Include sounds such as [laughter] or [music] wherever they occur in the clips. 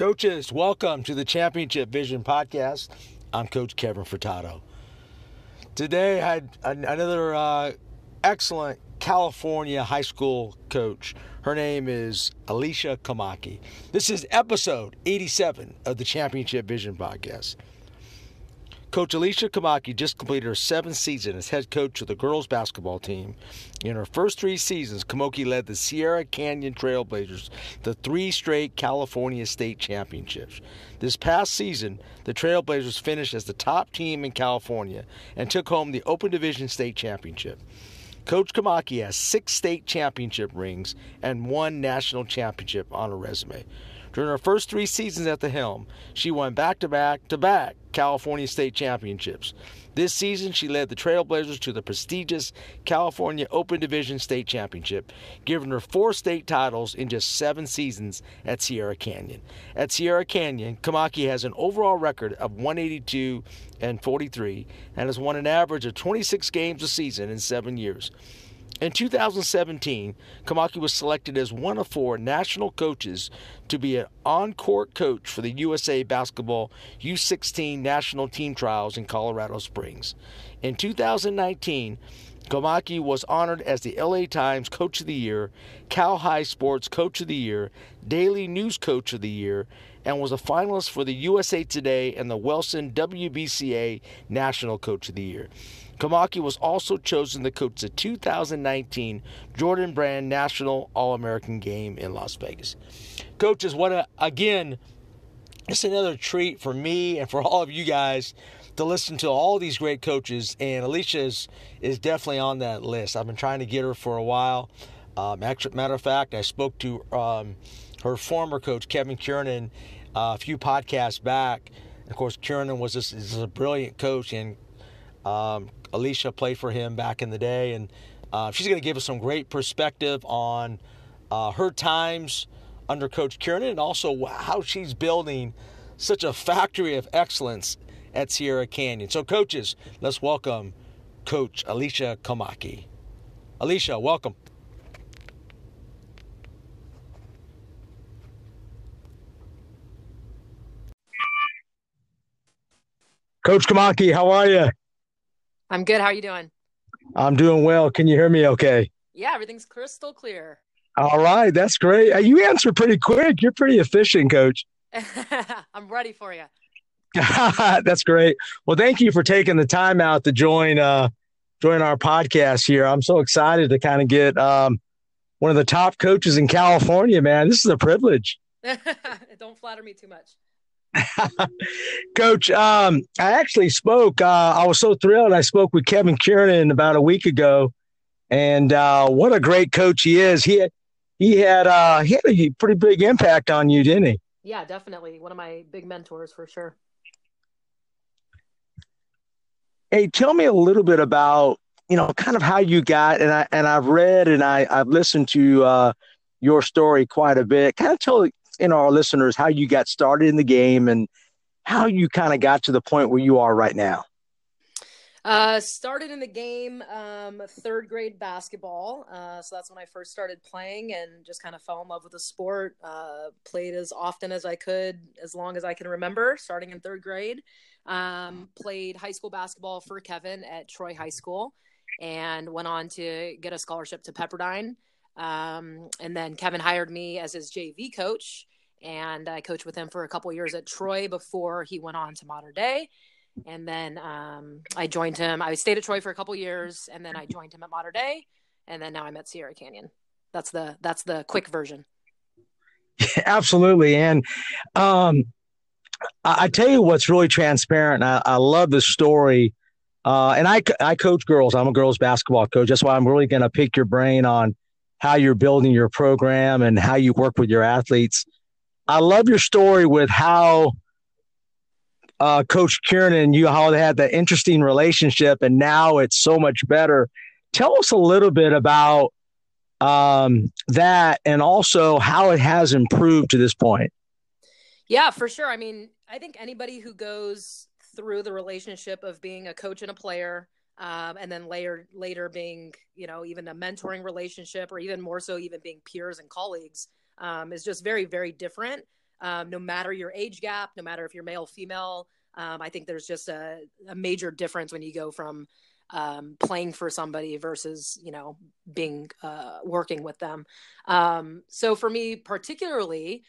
Coaches, welcome to the Championship Vision Podcast. I'm Coach Kevin Furtado. Today I had another uh, excellent California high school coach. Her name is Alicia Komaki. This is episode 87 of the Championship Vision Podcast. Coach Alicia Komaki just completed her seventh season as head coach of the girls basketball team. In her first three seasons, Komaki led the Sierra Canyon Trailblazers to three straight California state championships. This past season, the Trailblazers finished as the top team in California and took home the Open Division state championship. Coach Komaki has six state championship rings and one national championship on her resume. During her first three seasons at the helm, she won back to back to back California state championships. This season, she led the Trailblazers to the prestigious California Open Division State Championship, giving her four state titles in just seven seasons at Sierra Canyon. At Sierra Canyon, Komaki has an overall record of 182 and 43 and has won an average of 26 games a season in seven years. In 2017, Komaki was selected as one of four national coaches to be an on court coach for the USA Basketball U16 national team trials in Colorado Springs. In 2019, Komaki was honored as the LA Times Coach of the Year, Cal-Hi Sports Coach of the Year, Daily News Coach of the Year, and was a finalist for the USA Today and the Wilson WBCA National Coach of the Year. Komaki was also chosen to coach the 2019 Jordan Brand National All American game in Las Vegas. Coaches, what a, again, it's another treat for me and for all of you guys to listen to all these great coaches. And Alicia is, is definitely on that list. I've been trying to get her for a while. Um, matter of fact, I spoke to um, her former coach, Kevin Kiernan, uh, a few podcasts back. Of course, Kiernan was this is a brilliant coach, and um, Alicia played for him back in the day, and uh, she's going to give us some great perspective on uh, her times under Coach Kiernan and also how she's building such a factory of excellence at Sierra Canyon. So, coaches, let's welcome Coach Alicia Komaki. Alicia, welcome. Coach Komaki, how are you? I'm good. How are you doing? I'm doing well. Can you hear me okay? Yeah, everything's crystal clear. All right, that's great. You answer pretty quick. You're pretty efficient, coach. [laughs] [laughs] I'm ready for you. [laughs] that's great. Well, thank you for taking the time out to join uh join our podcast here. I'm so excited to kind of get um one of the top coaches in California, man. This is a privilege. Don't flatter me too much. [laughs] Coach, um, I actually spoke. Uh, I was so thrilled. I spoke with Kevin Kiernan about a week ago, and uh, what a great coach he is. He had, he had uh, he had a pretty big impact on you, didn't he? Yeah, definitely. One of my big mentors for sure. Hey, tell me a little bit about you know kind of how you got and I and I've read and I I've listened to uh, your story quite a bit. Kind of tell know our listeners how you got started in the game and how you kind of got to the point where you are right now. Uh, started in the game um, third grade basketball. Uh, so that's when I first started playing and just kind of fell in love with the sport. Uh, played as often as I could, as long as I can remember, starting in third grade. Um, played high school basketball for Kevin at Troy High School and went on to get a scholarship to Pepperdine. Um, and then Kevin hired me as his JV coach, and I coached with him for a couple years at Troy before he went on to Mater Dei. And then um, I joined him. I stayed at Troy for a couple years, and then I joined him at Mater Dei, and then now I'm at Sierra Canyon. That's the that's the quick version. [laughs] Absolutely, and um, I, I, tell you what's really transparent. I, I love the story. Uh, and I, I coach girls. I'm a girls basketball coach. That's why I'm really going to pick your brain on how you're building your program and how you work with your athletes. I love your story with how uh, Coach Kiernan and you how they had that interesting relationship, and now it's so much better. Tell us a little bit about um, that, and also how it has improved to this point. Yeah, for sure. I mean, I think anybody who goes through the relationship of being a coach and a player um, and then later later being you know even a mentoring relationship or even more so even being peers and colleagues um, is just very very different um, no matter your age gap, no matter if you're male, female. Um, I think there's just a, a, major difference when you go from um, playing for somebody versus you know being uh, working with them. Um, so for me, particularly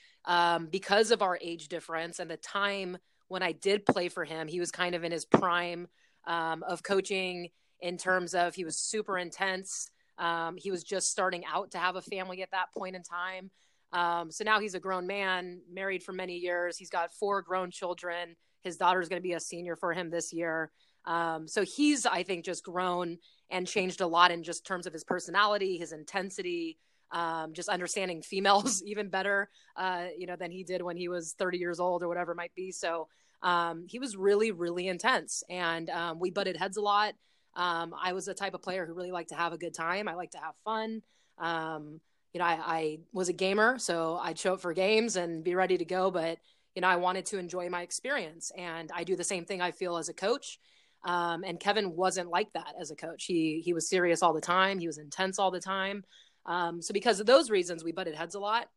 because of our age difference and the time when I did play for him, he was kind of in his prime um, of coaching in terms of he was super intense. Um, he was just starting out to have a family at that point in time. Um, so now he's a grown man, married for many years. He's got four grown children. His daughter is going to be a senior for him this year. Um, so he's, I think, just grown and changed a lot in just terms of his personality, his intensity, um, just understanding females [laughs] even better, uh, you know, than he did when he was 30 years old or whatever it might be. So um, he was really, really intense, and um, we butted heads a lot. Um, I was the type of player who really liked to have a good time. I like to have fun. Um, you know, I, I, was a gamer, so I'd show up for games and be ready to go. But you know, I wanted to enjoy my experience, and I do the same thing. I feel as a coach. Um, and Kevin wasn't like that as a coach. He he was serious all the time. He was intense all the time. Um, so because of those reasons, we butted heads a lot.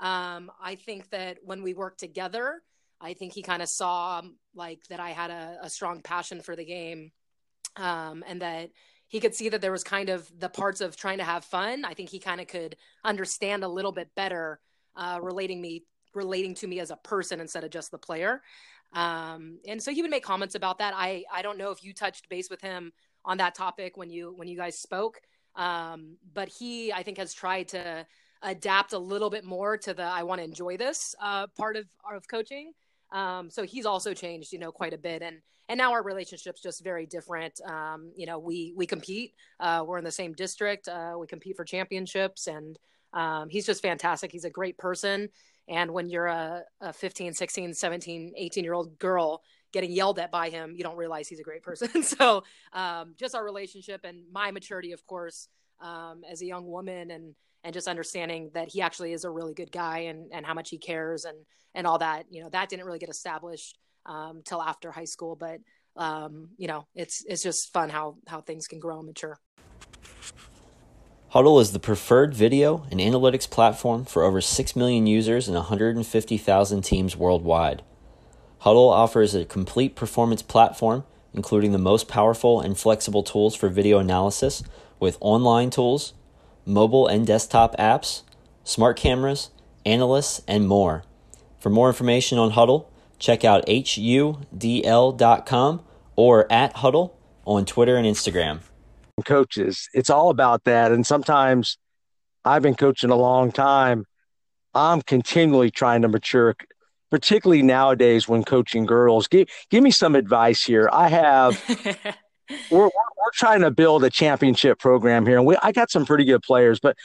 Um, I think that when we worked together, I think he kind of saw like that I had a, a strong passion for the game um, and that he could see that there was kind of the parts of trying to have fun. I think he kind of could understand a little bit better uh, relating me relating to me as a person instead of just the player. Um, and so he would make comments about that. I I don't know if you touched base with him on that topic when you when you guys spoke, um, but he I think has tried to adapt a little bit more to the I want to enjoy this uh, part of of coaching. Um, so he's also changed, you know, quite a bit. And and now our relationship's just very different. Um, you know, we we compete. Uh, we're in the same district. Uh, we compete for championships, and um, he's just fantastic. He's a great person. And when you're a, a 15, 16, 17, 18 year old girl getting yelled at by him, you don't realize he's a great person. [laughs] so um, just our relationship and my maturity, of course, um, as a young woman and and just understanding that he actually is a really good guy and, and how much he cares and, and all that, you know, that didn't really get established um, till after high school, but um, you know, it's, it's just fun how, how things can grow and mature. Hudl is the preferred video and analytics platform for over 6 million users and 150,000 teams worldwide. Hudl offers a complete performance platform, including the most powerful and flexible tools for video analysis with online tools, mobile and desktop apps, smart cameras, analysts, and more. For more information on Hudl, check out hudl.com or at Hudl on Twitter and Instagram. Coaches, it's all about that. And sometimes I've been coaching a long time. I'm continually trying to mature, particularly nowadays when coaching girls. Give, give me some advice here. I have [laughs] we're, we're, we're trying to build a championship program here, and we I got some pretty good players, but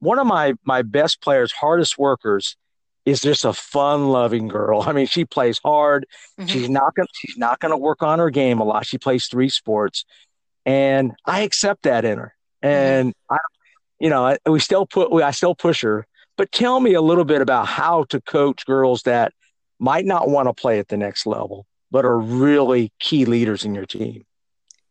one of my my best players, hardest workers, is just a fun-loving girl. [laughs] I mean, she plays hard. Mm-hmm. She's not gonna she's not gonna work on her game a lot. She plays three sports, and I accept that in her. And mm-hmm. I, you know, I, we still put I still push her. But tell me a little bit about how to coach girls that might not want to play at the next level, but are really key leaders in your team.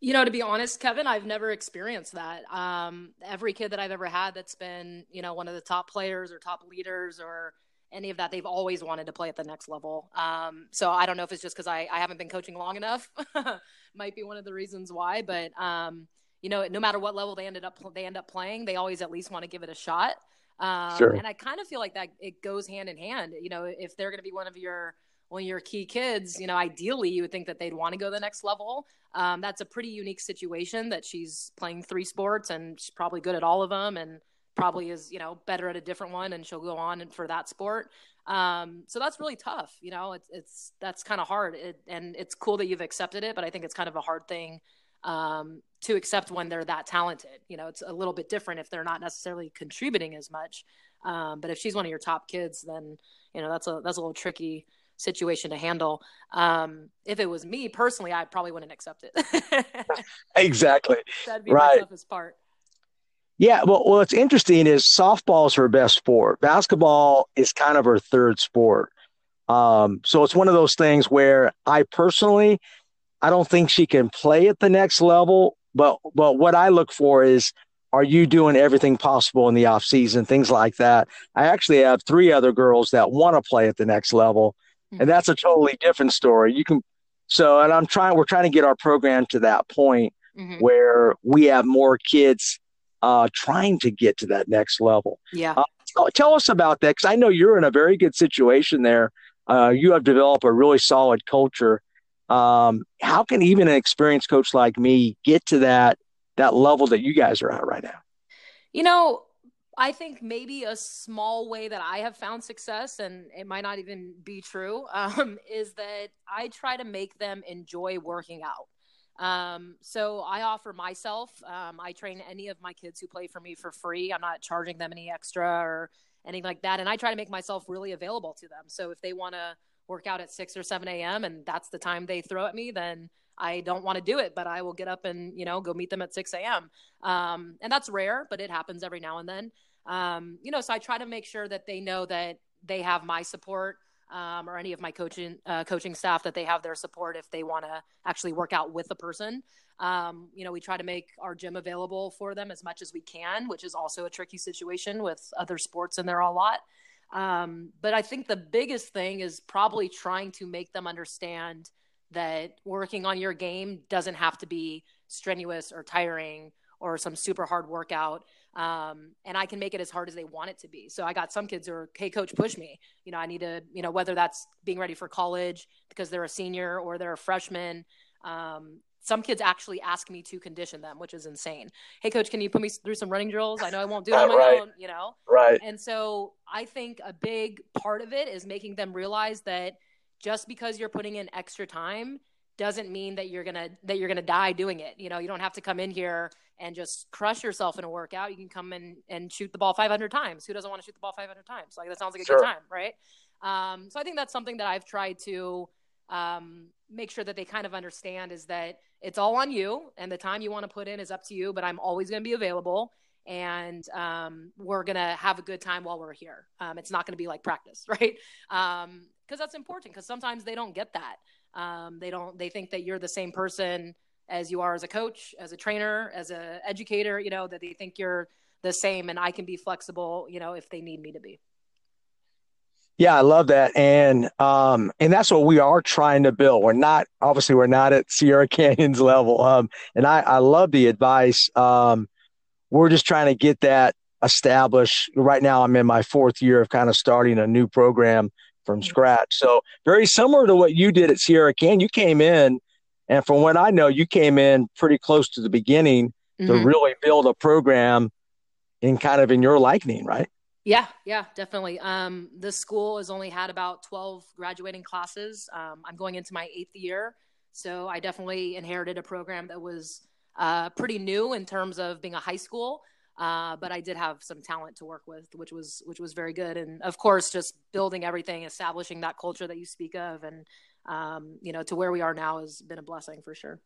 You know, to be honest, Kevin, I've never experienced that. Um, every kid that I've ever had that's been, you know, one of the top players or top leaders or any of that, they've always wanted to play at the next level. Um, so I don't know if it's just because I, I haven't been coaching long enough. [laughs] Might be one of the reasons why. But um, you know, no matter what level they ended up they end up playing, they always at least want to give it a shot. Um, sure. And I kind of feel like that it goes hand in hand. You know, if they're going to be one of your one of your key kids, you know, ideally you would think that they'd want to go the next level. Um, that's a pretty unique situation that she's playing three sports and she's probably good at all of them and probably is, you know, better at a different one and she'll go on for that sport. Um, so that's really tough. You know, it's, it's, that's kind of hard. It, and it's cool that you've accepted it, but I think it's kind of a hard thing um, to accept when they're that talented. You know, it's a little bit different if they're not necessarily contributing as much. Um, but if she's one of your top kids, then, you know, that's a, that's a little tricky situation to handle. Um, if it was me personally, I probably wouldn't accept it. [laughs] exactly. That'd be right. the toughest part. Yeah, well, what's interesting is softball is her best sport. Basketball is kind of her third sport. Um, so it's one of those things where I personally, I don't think she can play at the next level. But but what I look for is are you doing everything possible in the off season, things like that. I actually have three other girls that want to play at the next level, mm-hmm. and that's a totally different story. You can so, and I'm trying. We're trying to get our program to that point mm-hmm. where we have more kids uh, trying to get to that next level. Yeah. Uh, tell, tell, us about that because I know you're in a very good situation there. Uh, you have developed a really solid culture. Um, how can even an experienced coach like me get to that that level that you guys are at right now? You know, I think maybe a small way that I have found success, and it might not even be true, [laughs] um, is that I try to make them enjoy working out. Um, so I offer myself. Um, I train any of my kids who play for me for free. I'm not charging them any extra or anything like that. And I try to make myself really available to them. So if they want to work out at 6 or 7 a.m. and that's the time they throw at me, then I don't want to do it, but I will get up and, you know, go meet them at 6 a.m. Um, and that's rare, but it happens every now and then. Um, you know, so I try to make sure that they know that they have my support. Um, or any of my coaching uh, coaching staff that they have their support if they want to actually work out with a person. Um, you know, we try to make our gym available for them as much as we can, which is also a tricky situation with other sports in there a lot. Um, but I think the biggest thing is probably trying to make them understand that working on your game doesn't have to be strenuous or tiring or some super hard workout. Um, and I can make it as hard as they want it to be. So I got some kids who are, hey, coach, push me. You know, I need to, you know, whether that's being ready for college because they're a senior or they're a freshman. Um, some kids actually ask me to condition them, which is insane. Hey, coach, can you put me through some running drills? I know I won't do it on [laughs] my right. own, you know? Right. And so I think a big part of it is making them realize that just because you're putting in extra time doesn't mean that you're gonna that you're gonna die doing it. You know, you don't have to come in here and just crush yourself in a workout. You can come in and shoot the ball 500 times. Who doesn't want to shoot the ball 500 times? Like that sounds like a sure. good time, right? Um, so I think that's something that I've tried to um, make sure that they kind of understand is that it's all on you, and the time you want to put in is up to you. But I'm always going to be available, and um, we're gonna have a good time while we're here. Um, it's not going to be like practice, [laughs] right? because um, that's important. Because sometimes they don't get that. Um, they don't. They think that you're the same person as you are as a coach, as a trainer, as an educator. You know that they think you're the same, and I can be flexible. You know if they need me to be. Yeah, I love that, and um, and that's what we are trying to build. We're not obviously we're not at Sierra [laughs] Canyon's level, um, and I I love the advice. Um, we're just trying to get that established. Right now, I'm in my fourth year of kind of starting a new program from scratch. So very similar to what you did at Sierra Can. You came in, and from what I know, you came in pretty close to the beginning mm-hmm. to really build a program in kind of in your liking, right? Yeah, yeah, definitely. Um, the school has only had about 12 graduating classes. Um, I'm going into my eighth year. So I definitely inherited a program that was uh, pretty new in terms of being a high school. Uh, but I did have some talent to work with, which was which was very good. And of course, just building everything, establishing that culture that you speak of, and um, you know, to where we are now has been a blessing for sure.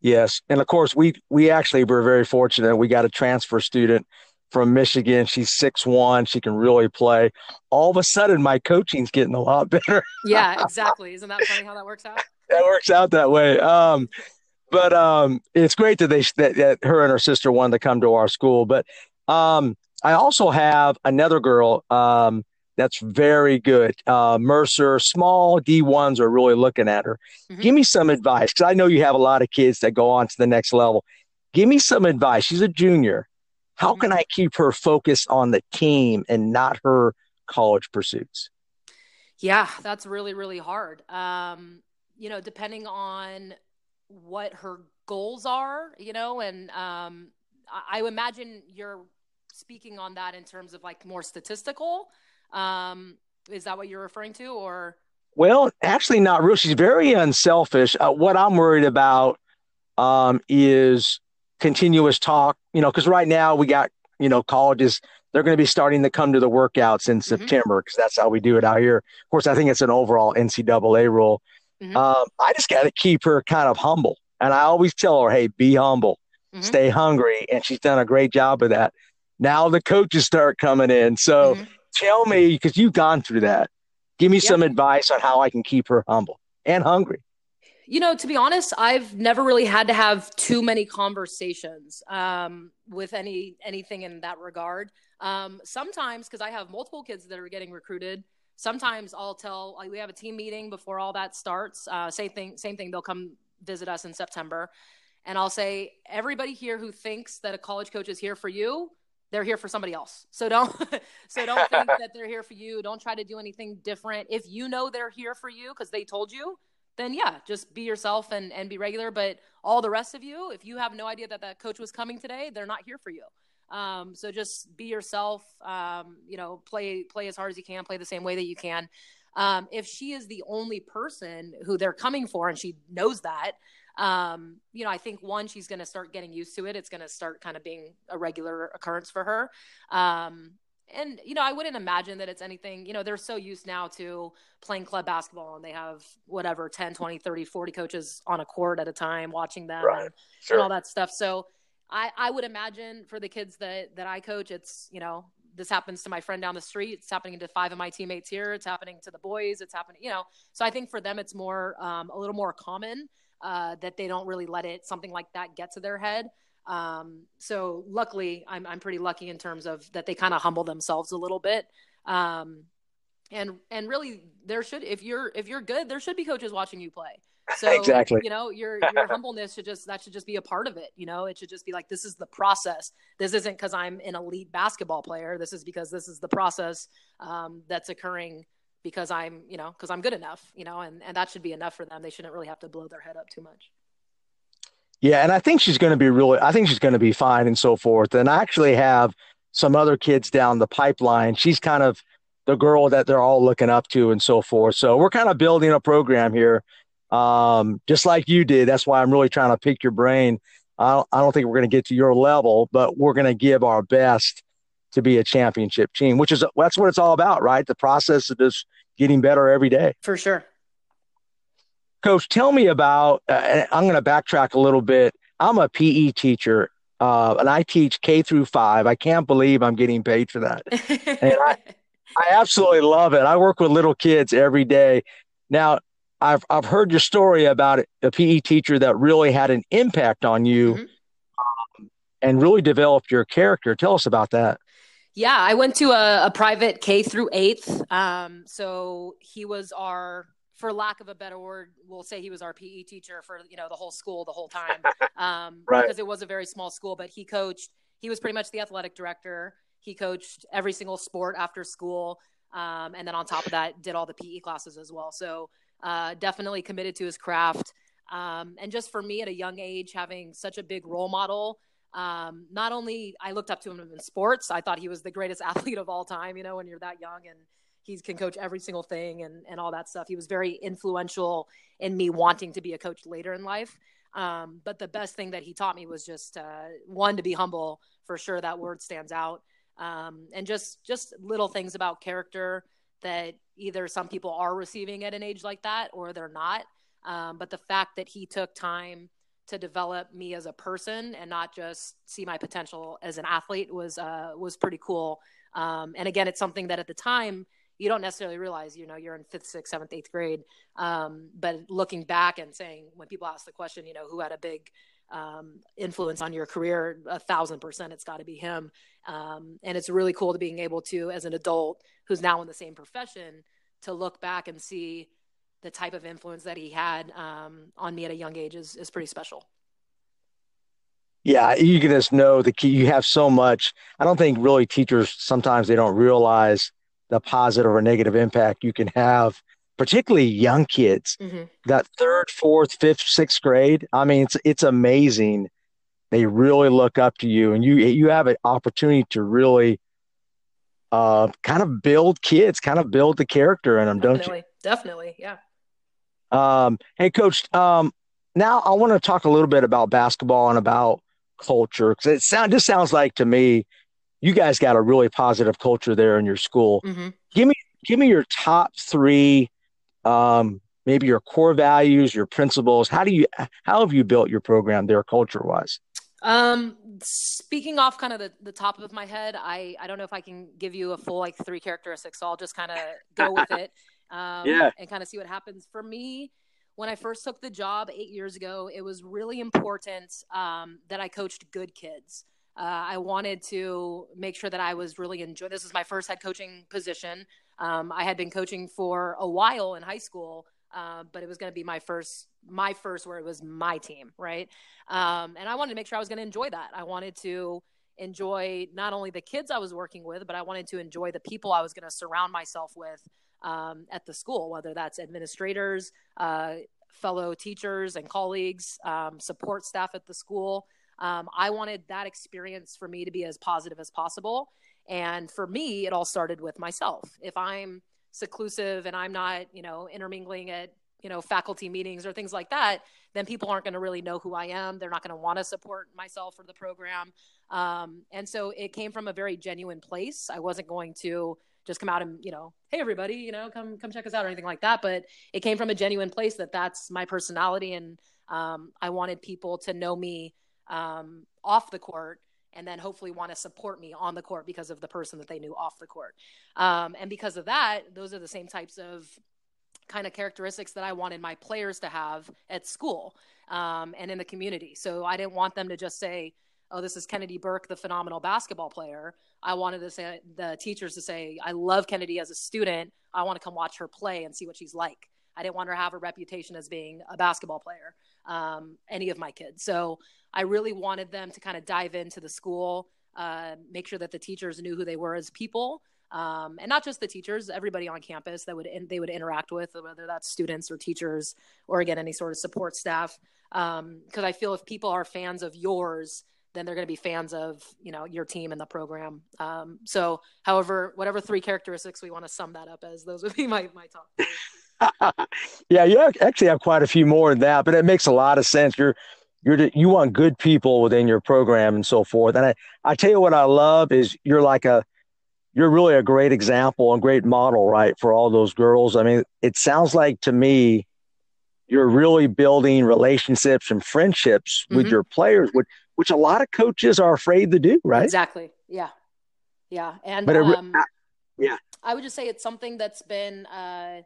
Yes, and of course, we we actually were very fortunate. We got a transfer student from Michigan. She's six one. She can really play. All of a sudden, my coaching's getting a lot better. yeah, [laughs] exactly. Isn't that funny how that works out? That works out that way. Um, but um, it's great that they that, that, her and her sister wanted to come to our school. But um, I also have another girl um, that's very good. Uh, Mercer, small D ones are really looking at her. Mm-hmm. Give me some advice because I know you have a lot of kids that go on to the next level. Give me some advice. She's a junior. How mm-hmm. can I keep her focused on the team and not her college pursuits? Yeah, that's really really hard. Um, you know, depending on what her goals are, you know, and um, I, I imagine you're speaking on that in terms of like more statistical. Um, is that what you're referring to, or? Well, actually, not real. She's very unselfish. Uh, what I'm worried about um, is continuous talk. You know, because right now we got you know colleges they're going to be starting to come to the workouts in mm-hmm. September because that's how we do it out here. Of course, I think it's an overall NCAA rule. Mm-hmm. Um, I just got to keep her kind of humble. And I always tell her, hey, be humble, mm-hmm. stay hungry. And she's done a great job of that. Now the coaches start coming in. So mm-hmm. Tell me, because you've gone through that, give me some advice on how I can keep her humble and hungry. You know, to be honest, I've never really had to have too many conversations um, with any anything in that regard. Um, sometimes, because I have multiple kids that are getting recruited, sometimes I'll tell like we have a team meeting before all that starts. Uh, same thing, same thing. They'll come visit us in September, and I'll say everybody here who thinks that a college coach is here for you, they're here for somebody else. So don't [laughs] so don't think that they're here for you. Don't try to do anything different. If you know they're here for you because they told you, then yeah, just be yourself and and be regular. But all the rest of you, if you have no idea that that coach was coming today, they're not here for you. Um, so just be yourself. Um, you know, play play as hard as you can. Play the same way that you can. Um, if she is the only person who they're coming for, and she knows that, um, you know, I think one, she's going to start getting used to it. It's going to start kind of being a regular occurrence for her. Um, and you know i wouldn't imagine that it's anything you know they're so used now to playing club basketball and they have whatever 10 20 30 40 coaches on a court at a time watching them right. and, sure. and all that stuff so I, I would imagine for the kids that that I coach, it's you know this happens to my friend down the street. It's happening to five of my teammates here. It's happening to the boys. It's happening, you know. So I think for them, it's more um, a little more common uh, that they don't really let it something like that get to their head. Um, so luckily, I'm I'm pretty lucky in terms of that they kind of humble themselves a little bit. Um, and and really, there should if you're if you're good, there should be coaches watching you play. So exactly, you know, your your humbleness should just that should just be a part of it. You know, it should just be like this is the process. This isn't because I'm an elite basketball player. This is because this is the process um, that's occurring because I'm, you know, because I'm good enough. You know, and and that should be enough for them. They shouldn't really have to blow their head up too much. Yeah, and I think she's going to be really. I think she's going to be fine and so forth. And I actually have some other kids down the pipeline. She's kind of the girl that they're all looking up to and so forth. So we're kind of building a program here um, just like you did. That's why I'm really trying to pick your brain. I don't, I don't think we're going to get to your level, but we're going to give our best to be a championship team, which is that's what it's all about, right? The process of just getting better every day. For sure. Coach, tell me about. Uh, I'm going to backtrack a little bit. I'm a PE teacher, uh, and I teach K through five. I can't believe I'm getting paid for that, and I, [laughs] I absolutely love it. I work with little kids every day. Now, I've I've heard your story about a PE teacher that really had an impact on you, mm-hmm. um, and really developed your character. Tell us about that. Yeah, I went to a, a private K through eighth. Um, so he was our, for lack of a better word, we'll say he was our PE teacher for you know the whole school the whole time, [laughs] um, right. because it was a very small school. But he coached. He was pretty much the athletic director. He coached every single sport after school, um, and then on top of that, did all the PE classes as well. So uh, definitely committed to his craft. Um, and just for me at a young age, having such a big role model, um, not only I looked up to him in sports, I thought he was the greatest [laughs] athlete of all time, you know, when you're that young and he can coach every single thing and, and all that stuff. He was very influential in me wanting to be a coach later in life. Um, but the best thing that he taught me was just uh, one to be humble for sure. That word stands out. Um, and just just little things about character that either some people are receiving at an age like that or they're not. Um, but the fact that he took time to develop me as a person and not just see my potential as an athlete was uh, was pretty cool. Um, and again, it's something that at the time you don't necessarily realize. You know, you're in fifth, sixth, seventh, eighth grade. Um, but looking back and saying when people ask the question, you know, who had a big um, influence on your career, a thousand percent, it's got to be him. Um, and it's really cool to being able to, as an adult who's now in the same profession, to look back and see the type of influence that he had um, on me at a young age is, is pretty special. Yeah, you can just know the key. You have so much. I don't think really teachers sometimes they don't realize the positive or negative impact you can have, particularly young kids. Mm-hmm. That third, fourth, fifth, sixth grade. I mean, it's it's amazing. They really look up to you, and you you have an opportunity to really uh, kind of build kids, kind of build the character in them, Definitely. don't you? Definitely, yeah. Um, hey, coach. Um, now I want to talk a little bit about basketball and about culture because it sound just sounds like to me you guys got a really positive culture there in your school. Mm-hmm. Give me give me your top three, um, maybe your core values, your principles. How do you how have you built your program there culture wise? Um, speaking off kind of the, the top of my head, I, I don't know if I can give you a full like three characteristics, so I'll just kind of go with [laughs] it. Um, yeah. and kind of see what happens. For me, when I first took the job eight years ago, it was really important um, that I coached good kids. Uh, I wanted to make sure that I was really enjoying. This is my first head coaching position. Um, I had been coaching for a while in high school, uh, but it was going to be my first, my first where it was my team, right? Um, and I wanted to make sure I was going to enjoy that. I wanted to enjoy not only the kids I was working with, but I wanted to enjoy the people I was going to surround myself with um, at the school, whether that's administrators, uh, fellow teachers and colleagues, um, support staff at the school. Um, I wanted that experience for me to be as positive as possible. And for me, it all started with myself. If I'm seclusive and I'm not, you know, intermingling at, you know, faculty meetings or things like that, then people aren't going to really know who I am. They're not going to want to support myself or the program. Um, and so it came from a very genuine place. I wasn't going to just come out and you know hey everybody you know come come check us out or anything like that. But it came from a genuine place that that's my personality. And um, i wanted people to know me um, off the court and then hopefully want to support me on the court because of the person that they knew off the court. Um, and because of that those are the same types of kind of characteristics that i wanted my players to have at school um, and in the community. So i didn't want them to just say oh, this is Kennedy Burke, the phenomenal basketball player. I wanted to say the teachers to say, I love Kennedy as a student. I want to come watch her play and see what she's like. I didn't want her to have a reputation as being a basketball player, um, any of my kids. So I really wanted them to kind of dive into the school, uh, make sure that the teachers knew who they were as people. Um, and not just the teachers, everybody on campus that would in, they would interact with, whether that's students or teachers or again any sort of support staff. Because um, I feel if people are fans of yours, then they're going to be fans of you know your team and the program. Um, so, however, whatever three characteristics we want to sum that up as, those would be my my top. [laughs] yeah, you actually have quite a few more than that, but it makes a lot of sense. You're you're you want good people within your program and so forth. And I I tell you what I love is you're like a you're really a great example and great model, right, for all those girls. I mean, it sounds like to me you're really building relationships and friendships mm-hmm. with your players, which which a lot of coaches are afraid to do, right? Exactly. Yeah. Yeah. And but it, um, yeah, I would just say it's something that's been uh,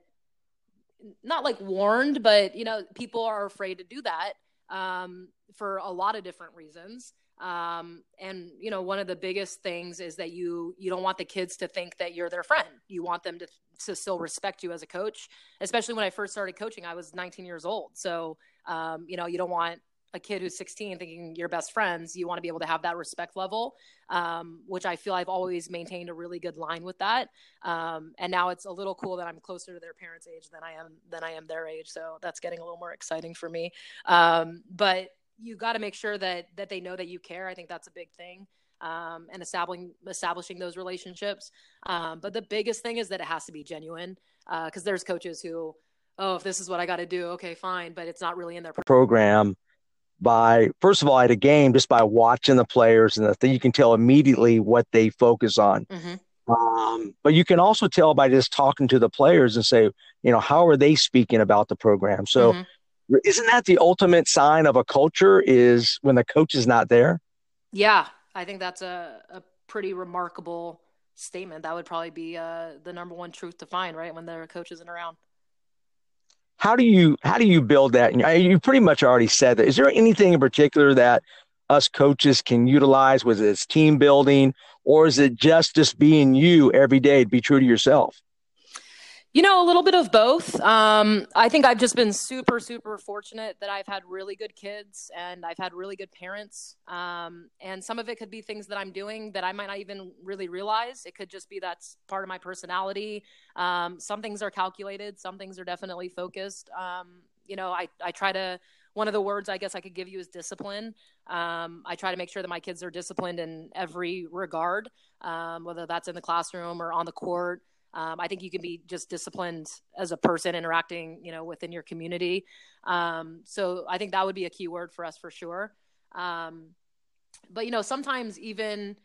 not like warned, but you know, people are afraid to do that um, for a lot of different reasons. Um, and you know, one of the biggest things is that you you don't want the kids to think that you're their friend. You want them to to still respect you as a coach. Especially when I first started coaching, I was 19 years old, so um, you know, you don't want a kid who's 16 thinking you're best friends you want to be able to have that respect level um, which i feel i've always maintained a really good line with that. Um, and now it's a little cool that i'm closer to their parents age than i am than i am their age so that's getting a little more exciting for me. Um, but you got to make sure that that they know that you care. I think that's a big thing um, and establishing establishing those relationships. Um, but the biggest thing is that it has to be genuine because uh, there's coaches who oh if this is what i got to do okay fine but it's not really in their program by first of all at a game just by watching the players and the, thing, you can tell immediately what they focus on. Mm-hmm. Um, but you can also tell by just talking to the players and say, you know, how are they speaking about the program? So, mm-hmm. isn't that the ultimate sign of a culture? Is when the coach is not there? Yeah, I think that's a, a pretty remarkable statement. That would probably be uh, the number one truth to find, right? When their coach isn't around how do you how do you build that? Uh, you pretty much already said that. Is there anything in particular that us coaches can utilize? Was it team building, or is it just just being you every day to be true to yourself? You know, a little bit of both. Um, I think I've just been super, super fortunate that I've had really good kids and I've had really good parents. Um, and some of it could be things that I'm doing that I might not even really realize. It could just be that's part of my personality. Um, some things are calculated, some things are definitely focused. Um, you know, I, I try to, one of the words I guess I could give you is discipline. Um, I try to make sure that my kids are disciplined in every regard, um, whether that's in the classroom or on the court. Um, I think you can be just disciplined as a person interacting, you know, within your community. Um, so I think that would be a key word for us for sure. Um, but you know, sometimes even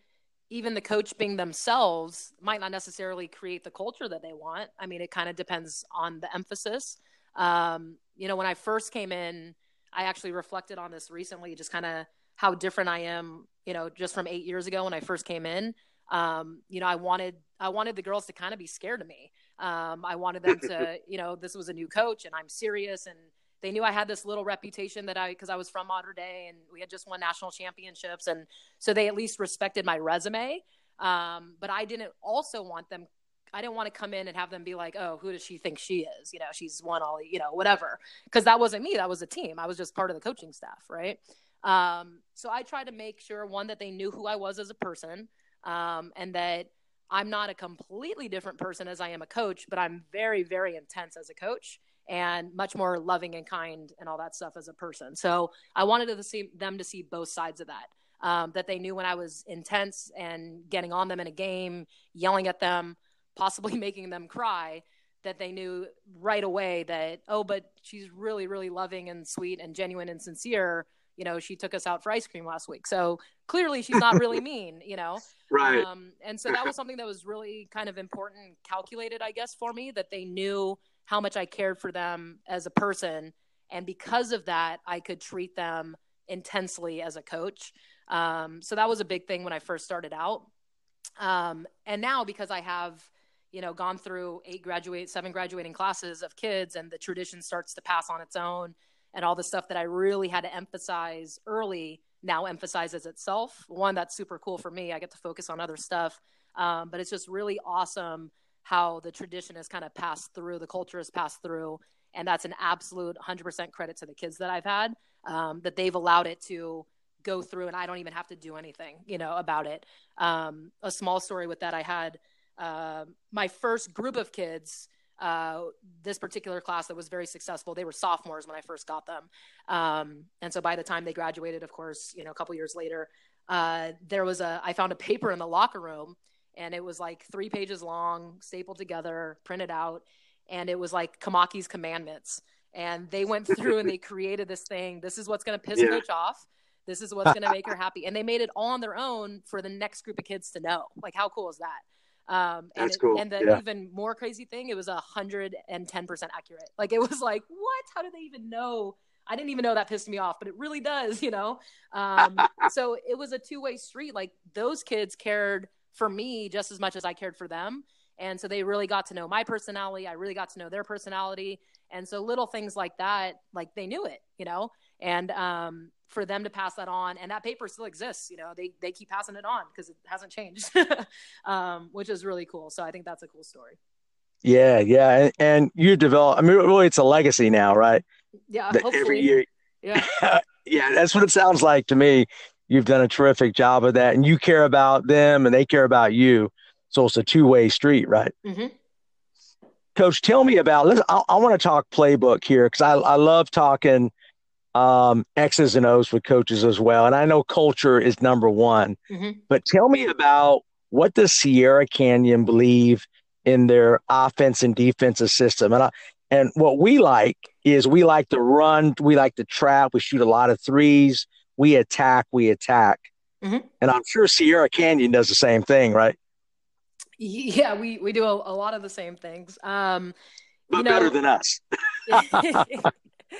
even the coach being themselves might not necessarily create the culture that they want. I mean, it kind of depends on the emphasis. Um, you know, when I first came in, I actually reflected on this recently, just kind of how different I am, you know, just from eight years ago when I first came in um, you know, I wanted I wanted the girls to kind of be scared of me. Um, I wanted them to, [laughs] you know, this was a new coach and I'm serious and they knew I had this little reputation that I, because I was from Mater Dei and we had just won national championships. And so they at least respected my resume. Um, but I didn't also want them, I didn't want to come in and have them be like, oh, who does she think she is? You know, she's won all, you know, whatever. Because that wasn't me. That was a team. I was just part of the coaching staff, right? Um, so I tried to make sure, one, that they knew who I was as a person um, and that I'm not a completely different person as I am a coach, but I'm very, very intense as a coach and much more loving and kind and all that stuff as a person. So I wanted to see them to see both sides of that. Um, that they knew when I was intense and getting on them in a game, yelling at them, [laughs] possibly making them cry, that they knew right away that, oh, but she's really, really loving and sweet and genuine and sincere. You know, she took us out for ice cream last week. So clearly she's not really [laughs] mean, you know? Right. Um, and so that was something that was really kind of important, calculated, I guess, for me, that they knew how much I cared for them as a person. And because of that, I could treat them intensely as a coach. Um, so that was a big thing when I first started out. Um, and now because I have, you know, gone through eight graduate, seven graduating classes of kids and the tradition starts to pass on its own and all the stuff that I really had to emphasize early now emphasizes itself. One, that's super cool for me. I get to focus on other stuff. Um, but it's just really awesome how the tradition has kind of passed through, the culture has passed through. And that's an absolute 100% credit to the kids that I've had, um, that they've allowed it to go through and I don't even have to do anything, you know, about it. Um, a small story with that, I had uh, my first group of kids, uh, this particular class that was very successful. They were sophomores when I first got them. Um, and so by the time they graduated, of course, you know, a couple years later, uh, there was a, I found a paper in the locker room and it was like three pages long, stapled together, printed out, and it was like Komaki's commandments. And they went [laughs] through and they created this thing. This is what's going to piss yeah. coach off. This is what's going to make her [laughs] happy. And they made it all on their own for the next group of kids to know. Like, how cool is that? Um, and, That's it, cool. and the yeah. even more crazy thing, it was a hundred and ten percent accurate. Like it was like, what? How do they even know? I didn't even know that pissed me off, but it really does, [laughs] you know? Um, [laughs] so it was a two way street. Like those kids cared for me just as much as I cared for them. And so they really got to know my personality. I really got to know their personality. And so little things like that, like they knew it, you know, and um, for them to pass that on and that paper still exists, you know, they, they keep passing it on because it hasn't changed, [laughs] um, which is really cool. So I think that's a cool story. Yeah. Yeah. And, and you develop, I mean, really it's a legacy now, right? Yeah. every year. Yeah. [laughs] yeah. That's what it sounds like to me you've done a terrific job of that and you care about them and they care about you so it's a two-way street right mm-hmm. coach tell me about let's i, I want to talk playbook here because I, I love talking um, x's and o's with coaches as well and i know culture is number one mm-hmm. but tell me about what does sierra canyon believe in their offense and defensive system and I, and what we like is we like to run we like to trap we shoot a lot of threes we attack, we attack. Mm-hmm. And I'm sure Sierra Canyon does the same thing, right? Yeah, we, we do a, a lot of the same things. Um, but you know, better than us. [laughs] [laughs]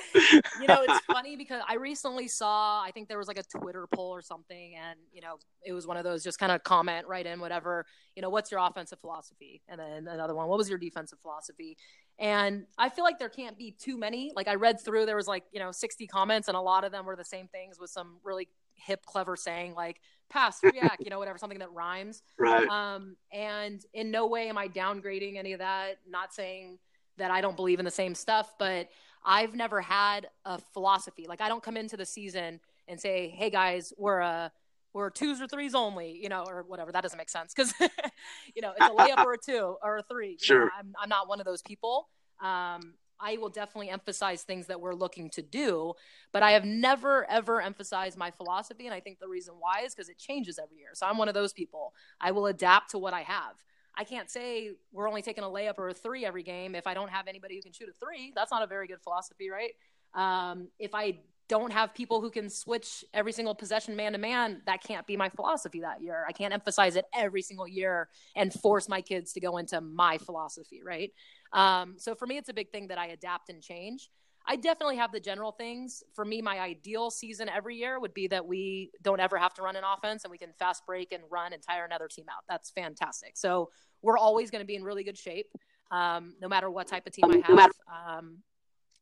[laughs] you know, it's [laughs] funny because I recently saw, I think there was like a Twitter poll or something, and you know, it was one of those just kind of comment right in whatever, you know, what's your offensive philosophy? And then another one, what was your defensive philosophy? And I feel like there can't be too many. Like I read through, there was like, you know, 60 comments, and a lot of them were the same things with some really hip, clever saying like pass, react, you know, whatever, something that rhymes. [laughs] Right. Um, and in no way am I downgrading any of that, not saying that I don't believe in the same stuff, but I've never had a philosophy. Like I don't come into the season and say, "Hey guys, we're a we're twos or threes only," you know, or whatever. That doesn't make sense because [laughs] you know it's a layup or a two or a three. Sure, you know, I'm I'm not one of those people. Um, I will definitely emphasize things that we're looking to do, but I have never ever emphasized my philosophy, and I think the reason why is because it changes every year. So I'm one of those people. I will adapt to what I have. I can't say we're only taking a layup or a three every game if I don't have anybody who can shoot a three. That's not a very good philosophy, right? Um, if I don't have people who can switch every single possession man to man, that can't be my philosophy that year. I can't emphasize it every single year and force my kids to go into my philosophy, right? Um, so for me, it's a big thing that I adapt and change. I definitely have the general things. For me, my ideal season every year would be that we don't ever have to run an offense and we can fast break and run and tire another team out. That's fantastic. So we're always going to be in really good shape, um, no matter what type of team I have. Um,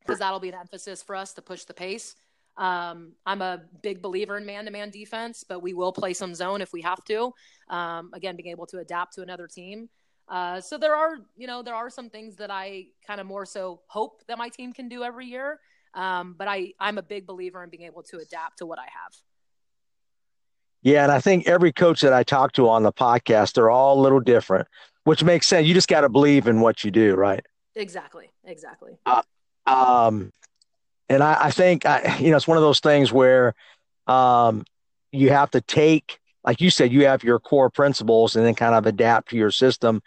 because that'll be an emphasis for us to push the pace. Um, I'm a big believer in man-to-man defense, but we will play some zone if we have to. Um, again, being able to adapt to another team. Uh, so there are, you know, there are some things that I kind of more so hope that my team can do every year. Um, but I, I'm a big believer in being able to adapt to what I have. Yeah, and I think every coach that I talk to on the podcast, they're all a little different, which makes sense. You just got to believe in what you do, right? Exactly. Exactly. Uh, um, and I, I think I, you know it's one of those things where um, you have to take, like you said, you have your core principles and then kind of adapt to your system.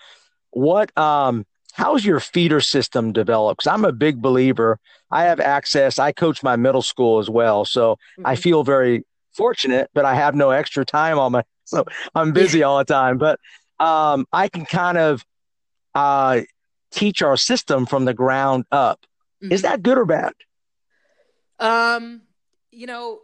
What um, how's your feeder system developed? Because I'm a big believer. I have access. I coach my middle school as well, so mm-hmm. I feel very fortunate. But I have no extra time on my, [laughs] so I'm busy all the time. But um, I can kind of uh, teach our system from the ground up. Mm-hmm. Is that good or bad? Um, you know,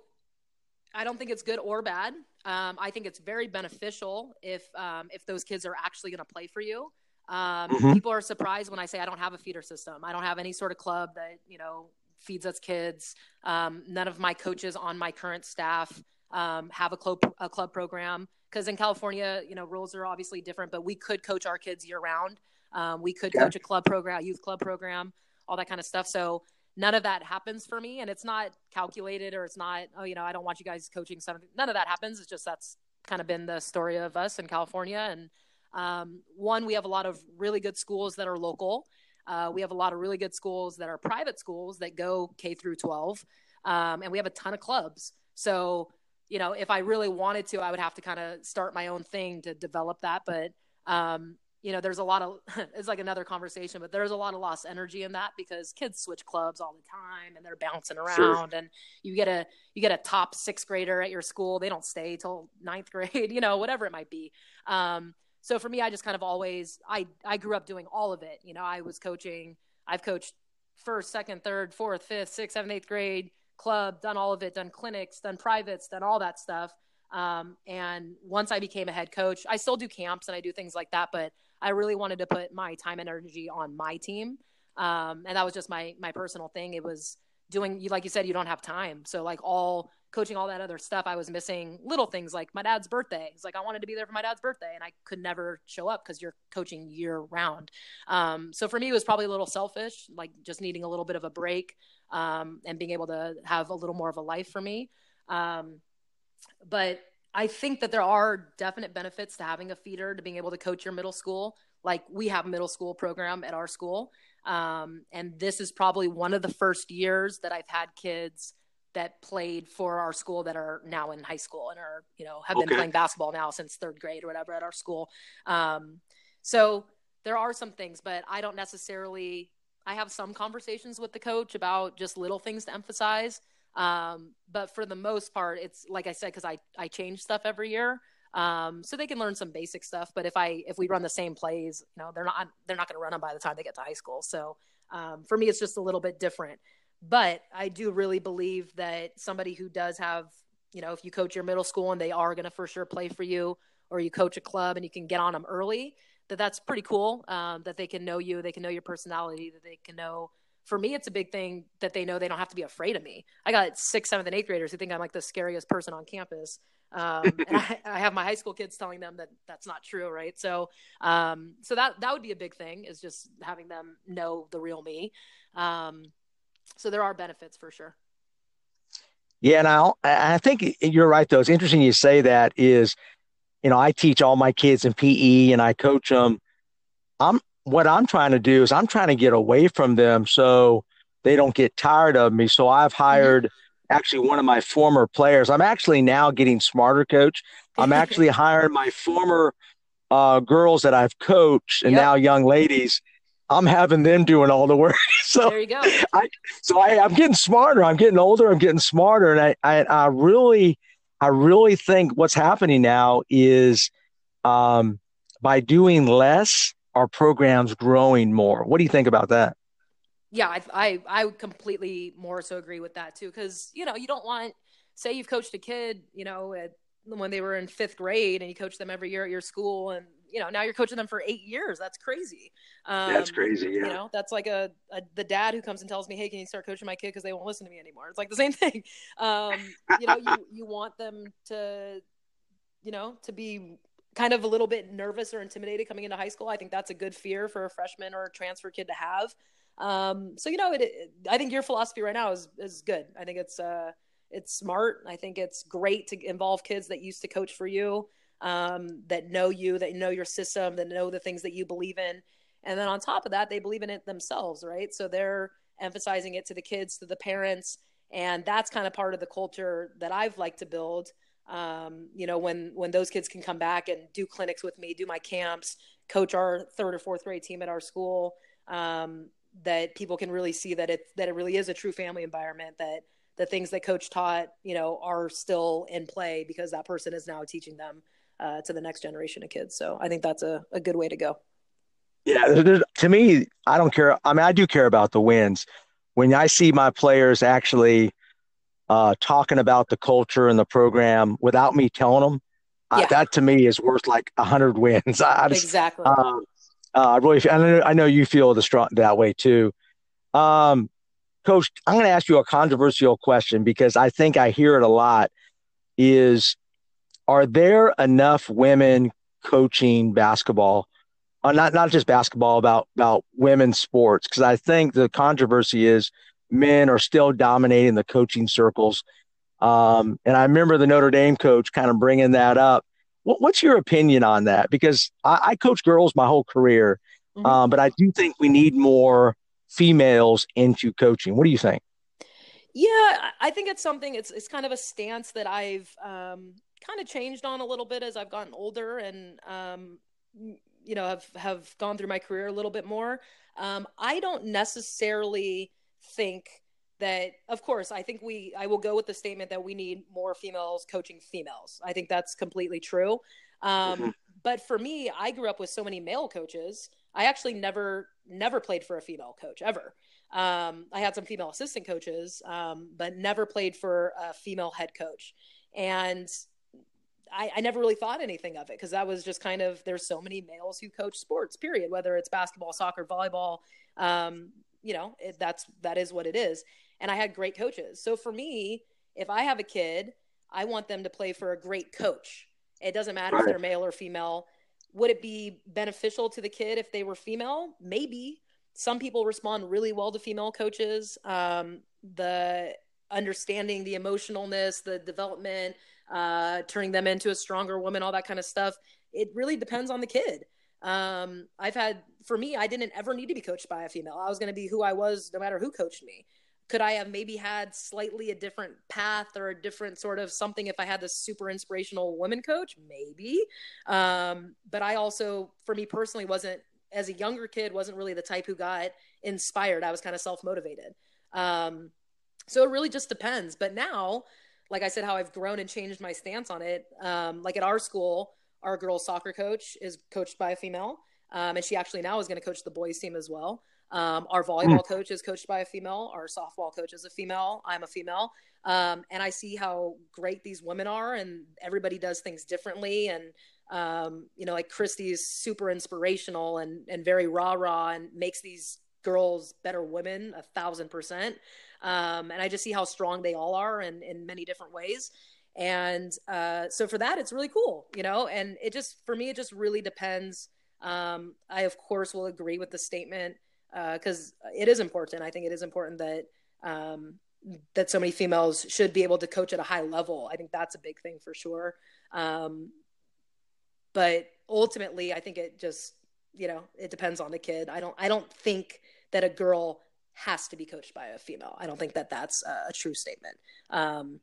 I don't think it's good or bad. Um, I think it's very beneficial if um, if those kids are actually going to play for you. Um, mm-hmm. People are surprised when I say I don't have a feeder system. I don't have any sort of club that you know feeds us kids. Um, none of my coaches on my current staff um, have a club a club program because in California, you know, rules are obviously different. But we could coach our kids year round. Um, we could yeah. coach a club program, a youth club program, all that kind of stuff. So none of that happens for me and it's not calculated or it's not oh you know i don't want you guys coaching something none of that happens it's just that's kind of been the story of us in california and um, one we have a lot of really good schools that are local uh, we have a lot of really good schools that are private schools that go k through 12 um, and we have a ton of clubs so you know if i really wanted to i would have to kind of start my own thing to develop that but um, you know, there's a lot of [laughs] it's like another conversation, but there's a lot of lost energy in that because kids switch clubs all the time and they're bouncing around sure. and you get a you get a top sixth grader at your school, they don't stay till ninth grade, [laughs] you know, whatever it might be. Um, so for me, I just kind of always I I grew up doing all of it. You know, I was coaching, I've coached first, second, third, fourth, fifth, sixth, seventh, eighth grade, club, done all of it, done clinics, done privates, done all that stuff. Um, and once I became a head coach, I still do camps and I do things like that, but I really wanted to put my time and energy on my team. Um, and that was just my my personal thing. It was doing you like you said, you don't have time. So like all coaching all that other stuff, I was missing little things like my dad's birthday. It's like I wanted to be there for my dad's birthday, and I could never show up because you're coaching year round. Um, so for me, it was probably a little selfish, like just needing a little bit of a break um, and being able to have a little more of a life for me. Um, but I think that there are definite benefits to having a feeder to being able to coach your middle school. Like we have a middle school program at our school. Um, and this is probably one of the first years that I've had kids that played for our school that are now in high school and are, you know, have been playing basketball now since third grade or whatever at our school. Um, so there are some things, but I don't necessarily, I have some conversations with the coach about just little things to emphasize. Um, but for the most part, it's like I said, because I, I change stuff every year. Um, so they can learn some basic stuff. But if I if we run the same plays, you know, they're not they're not going to run them by the time they get to high school. So um, for me, it's just a little bit different. But I do really believe that somebody who does have, you know, if you coach your middle school and they are going to for sure play for you, or you coach a club and you can get on them early, that that's pretty cool. Um, that they can know you, they can know your personality, that they can know for me, it's a big thing that they know they don't have to be afraid of me. I got sixth, seventh, and eighth graders who think I'm like the scariest person on campus. Um, [laughs] and I, I, have my high school kids telling them that that's not true, right? So, um, so that that would be a big thing is just having them know the real me. Um, so there are benefits for sure. Yeah, now I think you're right. Though it's interesting you say that. Is you know I teach all my kids in PE and I coach them. I'm what I'm trying to do is I'm trying to get away from them so they don't get tired of me. So I've mm-hmm. hired mm-hmm. actually one of my former players. I'm actually now getting smarter, coach. I'm [laughs] actually hiring my former uh, girls that I've coached and yep. now young ladies. I'm having them doing all the work. [laughs] so there you go. I, so I, I'm getting smarter. I'm getting older. I'm getting smarter. And I, I, I really, I really think what's happening now is um, by doing less, our programs growing more. What do you think about that? Yeah, I I, I would completely more so agree with that too, because you know you don't want say you've coached a kid, you know, at, when they were in fifth grade and you coach them every year at your school, and you know, now you're coaching them for eight years. That's crazy. Um, that's crazy. Yeah. You know, that's like a, a, the dad who comes and tells me, "Hey, can you start coaching my kid because they won't listen to me anymore?" It's like the same [laughs] thing. Um, you know, you you want them to, you know, to be kind of a little bit nervous or intimidated coming into high school. I think that's a good fear for a freshman or a transfer kid to have. Um, so you know, it, it, I think your philosophy right now is is good. I think it's uh, it's smart. I think it's great to involve kids that used to coach for you, um, that know you, that know your system, that know the things that you believe in, and then on top of that, they believe in it themselves, right? So they're emphasizing it to the kids, to the parents, and that's kind of part of the culture that I've liked to build. Um, you know, when when those kids can come back and do clinics with me, do my camps, coach our third or fourth grade team at our school. Um, that people can really see that it that it really is a true family environment that the things that coach taught you know are still in play because that person is now teaching them uh, to the next generation of kids so i think that's a, a good way to go yeah to me i don't care i mean i do care about the wins when i see my players actually uh, talking about the culture and the program without me telling them yeah. that to me is worth like a hundred wins [laughs] I, I just, exactly um, uh, I really, I know, I know you feel the strong that way too. Um, Coach, I'm going to ask you a controversial question because I think I hear it a lot. Is are there enough women coaching basketball? Uh, not not just basketball, about about women's sports. Because I think the controversy is men are still dominating the coaching circles. Um, and I remember the Notre Dame coach kind of bringing that up what, what's your opinion on that? Because I, I coach girls my whole career, mm-hmm. um, but I do think we need more females into coaching. What do you think? Yeah, I think it's something. It's it's kind of a stance that I've um, kind of changed on a little bit as I've gotten older and um, you know have have gone through my career a little bit more. Um, I don't necessarily think that of course i think we i will go with the statement that we need more females coaching females. I think that's completely true. Um, mm-hmm. but for me i grew up with so many male coaches. I actually never never played for a female coach ever. Um, i had some female assistant coaches um, but never played for a female head coach. And I, I, never really thought anything of it because that was just kind of there's so many males who coach sports period whether it's basketball soccer volleyball um, you know it, that's that is what it is and I had great coaches. So for me, if I have a kid, I want them to play for a great coach. It doesn't matter right. if they're male or female. Would it be beneficial to the kid if they were female? Maybe. Some people respond really well to female coaches. Um, the understanding the emotionalness, the development, uh, turning them into a stronger woman, all that kind of stuff. It really depends on the kid. Um, I've had, for me, I didn't ever need to be coached by a female. I was going to be who I was no matter who coached me could I have maybe had slightly a different path or a different sort of something if I had this super inspirational woman coach? Maybe. Um, but I also, for me personally, wasn't as a younger kid, wasn't really the type who got inspired. I was kind of self motivated. Um, so it really just depends. But now, like I said, how I've grown and changed my stance on it. Um, like at our school, our girls soccer coach is coached by a female. Um, and she actually now is going to coach the boys team as well. Um, our volleyball mm. coach is coached by a female. Our softball coach is a female. I'm a female. Um, and I see how great these women are, and everybody does things differently. And um, you know, like Christy is super inspirational and and very rah rah, and makes these girls better women a thousand percent. Um, and I just see how strong they all are, in in many different ways. And uh, so for that, it's really cool, you know. And it just for me, it just really depends. Um, I of course will agree with the statement because uh, it is important. I think it is important that um, that so many females should be able to coach at a high level. I think that's a big thing for sure. Um, but ultimately, I think it just you know it depends on the kid. I don't I don't think that a girl has to be coached by a female. I don't think that that's a, true statement. Um,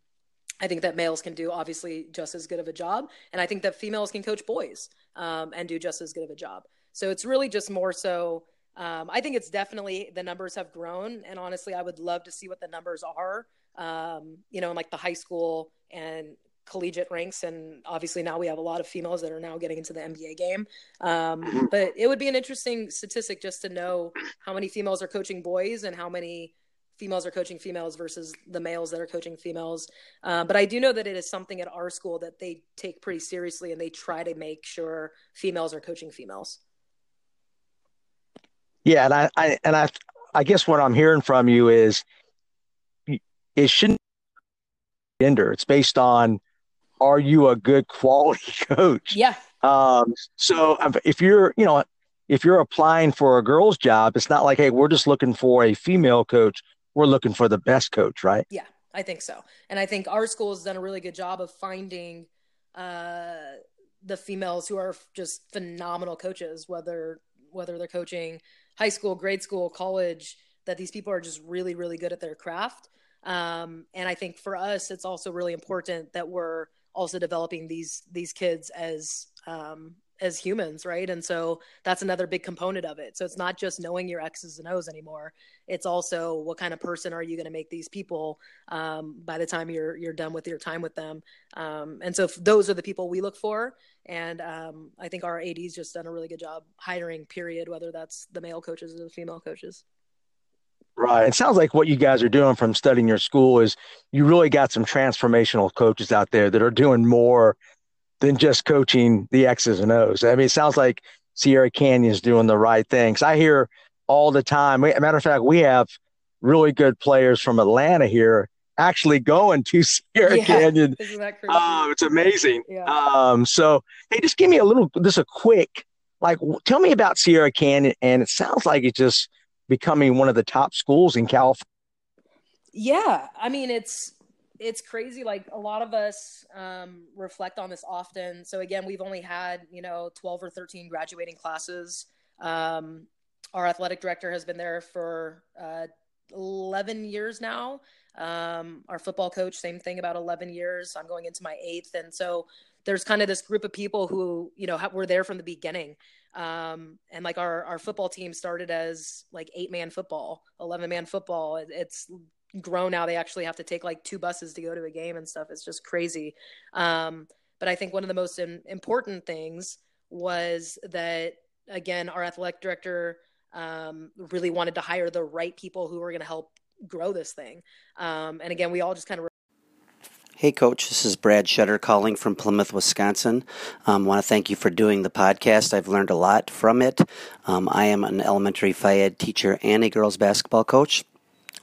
I think that males can do obviously just as good of a job, and I think that females can coach boys um, and do just as good of a job. So it's really just more so um, I think it's definitely the numbers have grown, and honestly, I would love to see what the numbers are. Um, you know, in like the high school and collegiate ranks, and obviously now we have a lot of females that are now getting into the NBA game. Um, mm-hmm. but it would be an interesting statistic just to know how many females are coaching boys and how many females are coaching females versus the males that are coaching females. Uh, but I do know that it is something at our school that they take pretty seriously and they try to make sure females are coaching females. Yeah, and I, I and I I guess what I'm hearing from you is it shouldn't gender. It's based on are you a good quality [laughs] coach? Yeah. Um, so if you're, you know, if you're applying for a girl's job, it's not like, hey, we're just looking for a female coach. We're looking for the best coach, right? Yeah, I think so. And I think our school has done a really good job of finding uh, the females who are just phenomenal coaches, whether whether they're coaching high school, grade school, college, that these people are just really, really good at their craft. Um, and I think for us, it's also really important that we're also developing these these kids as um, as humans, right? And so that's another big component of it. So it's not just knowing your X's and O's anymore. It's also what kind of person are you going to make these people um, by the time you're you're done with your time with them. Um, and so those are the people we look for. And um, I think our AD's just done a really good job hiring. Period. Whether that's the male coaches or the female coaches. Right. It sounds like what you guys are doing from studying your school is you really got some transformational coaches out there that are doing more than just coaching the X's and O's. I mean, it sounds like Sierra Canyon's doing the right things. I hear all the time. Matter of fact, we have really good players from Atlanta here actually going to [laughs] Sierra yeah. Canyon. Isn't that crazy? Um, it's amazing. Yeah. Um, so, hey, just give me a little, just a quick, like, tell me about Sierra Canyon. And it sounds like it's just becoming one of the top schools in California. Yeah. I mean, it's, it's crazy. Like a lot of us um, reflect on this often. So again, we've only had you know twelve or thirteen graduating classes. Um, our athletic director has been there for uh, eleven years now. Um, our football coach, same thing, about eleven years. I'm going into my eighth, and so there's kind of this group of people who you know were there from the beginning. Um, and like our our football team started as like eight man football, eleven man football. It's grown now. They actually have to take like two buses to go to a game and stuff. It's just crazy. Um, but i think one of the most in, important things was that again our athletic director um, really wanted to hire the right people who were going to help grow this thing. Um, and again we all just kind of Hey, Coach, this is Brad Shutter calling from Plymouth, Wisconsin. I um, want to thank you for doing the podcast. I've learned a lot from it. Um, I am an elementary ed teacher and a girls basketball coach.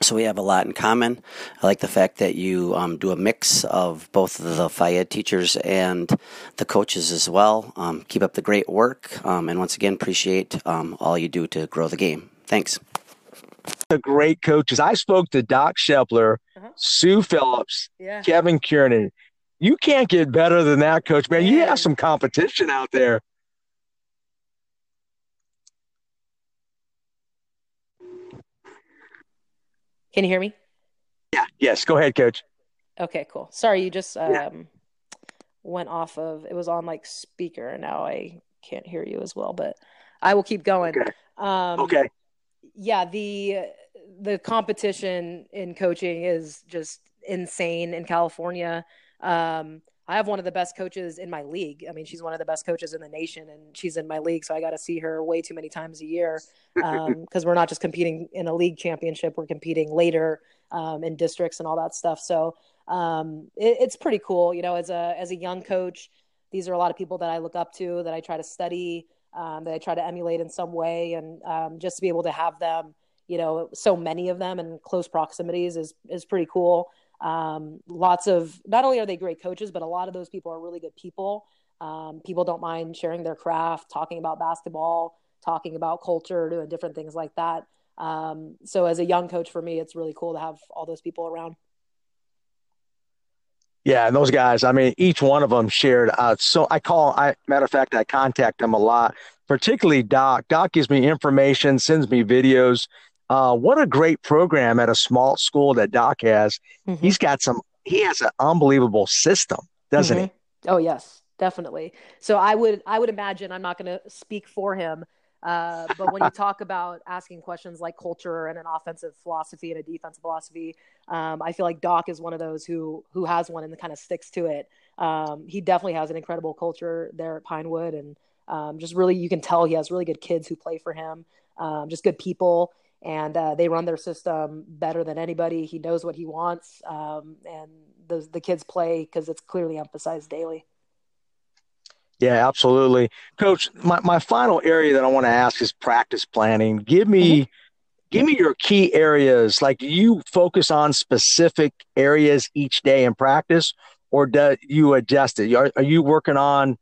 So we have a lot in common. I like the fact that you um, do a mix of both the ed teachers and the coaches as well. Um, keep up the great work, um, and once again, appreciate um, all you do to grow the game. Thanks. The great coaches. I spoke to Doc Scheppler, uh-huh. Sue Phillips, yeah. Kevin Kiernan. You can't get better than that, Coach. Man, you have some competition out there. Can you hear me? Yeah. Yes. Go ahead, Coach. Okay. Cool. Sorry, you just um, yeah. went off of. It was on like speaker, and now I can't hear you as well. But I will keep going. Okay. Um, okay. Yeah. The the competition in coaching is just insane in California. Um, I have one of the best coaches in my league. I mean, she's one of the best coaches in the nation, and she's in my league, so I got to see her way too many times a year because [laughs] um, we're not just competing in a league championship; we're competing later um, in districts and all that stuff. So um, it, it's pretty cool, you know. As a as a young coach, these are a lot of people that I look up to, that I try to study, um, that I try to emulate in some way, and um, just to be able to have them, you know, so many of them in close proximities is is pretty cool. Um, lots of not only are they great coaches, but a lot of those people are really good people. Um, people don't mind sharing their craft, talking about basketball, talking about culture, doing different things like that. Um, so as a young coach for me, it's really cool to have all those people around. Yeah, and those guys, I mean, each one of them shared. Uh, so I call, I matter of fact, I contact them a lot, particularly Doc. Doc gives me information, sends me videos. Uh, what a great program at a small school that Doc has. Mm-hmm. He's got some. He has an unbelievable system, doesn't mm-hmm. he? Oh yes, definitely. So I would I would imagine I'm not going to speak for him, uh, [laughs] but when you talk about asking questions like culture and an offensive philosophy and a defensive philosophy, um, I feel like Doc is one of those who who has one and kind of sticks to it. Um, he definitely has an incredible culture there at Pinewood, and um, just really you can tell he has really good kids who play for him, um, just good people and uh, they run their system better than anybody. He knows what he wants, um, and the the kids play because it's clearly emphasized daily. Yeah, absolutely, Coach. My my final area that I want to ask is practice planning. Give me. Mm-hmm. Give me your key areas. Like, do you focus on specific areas each day in practice, or do you adjust it? Are, are you working on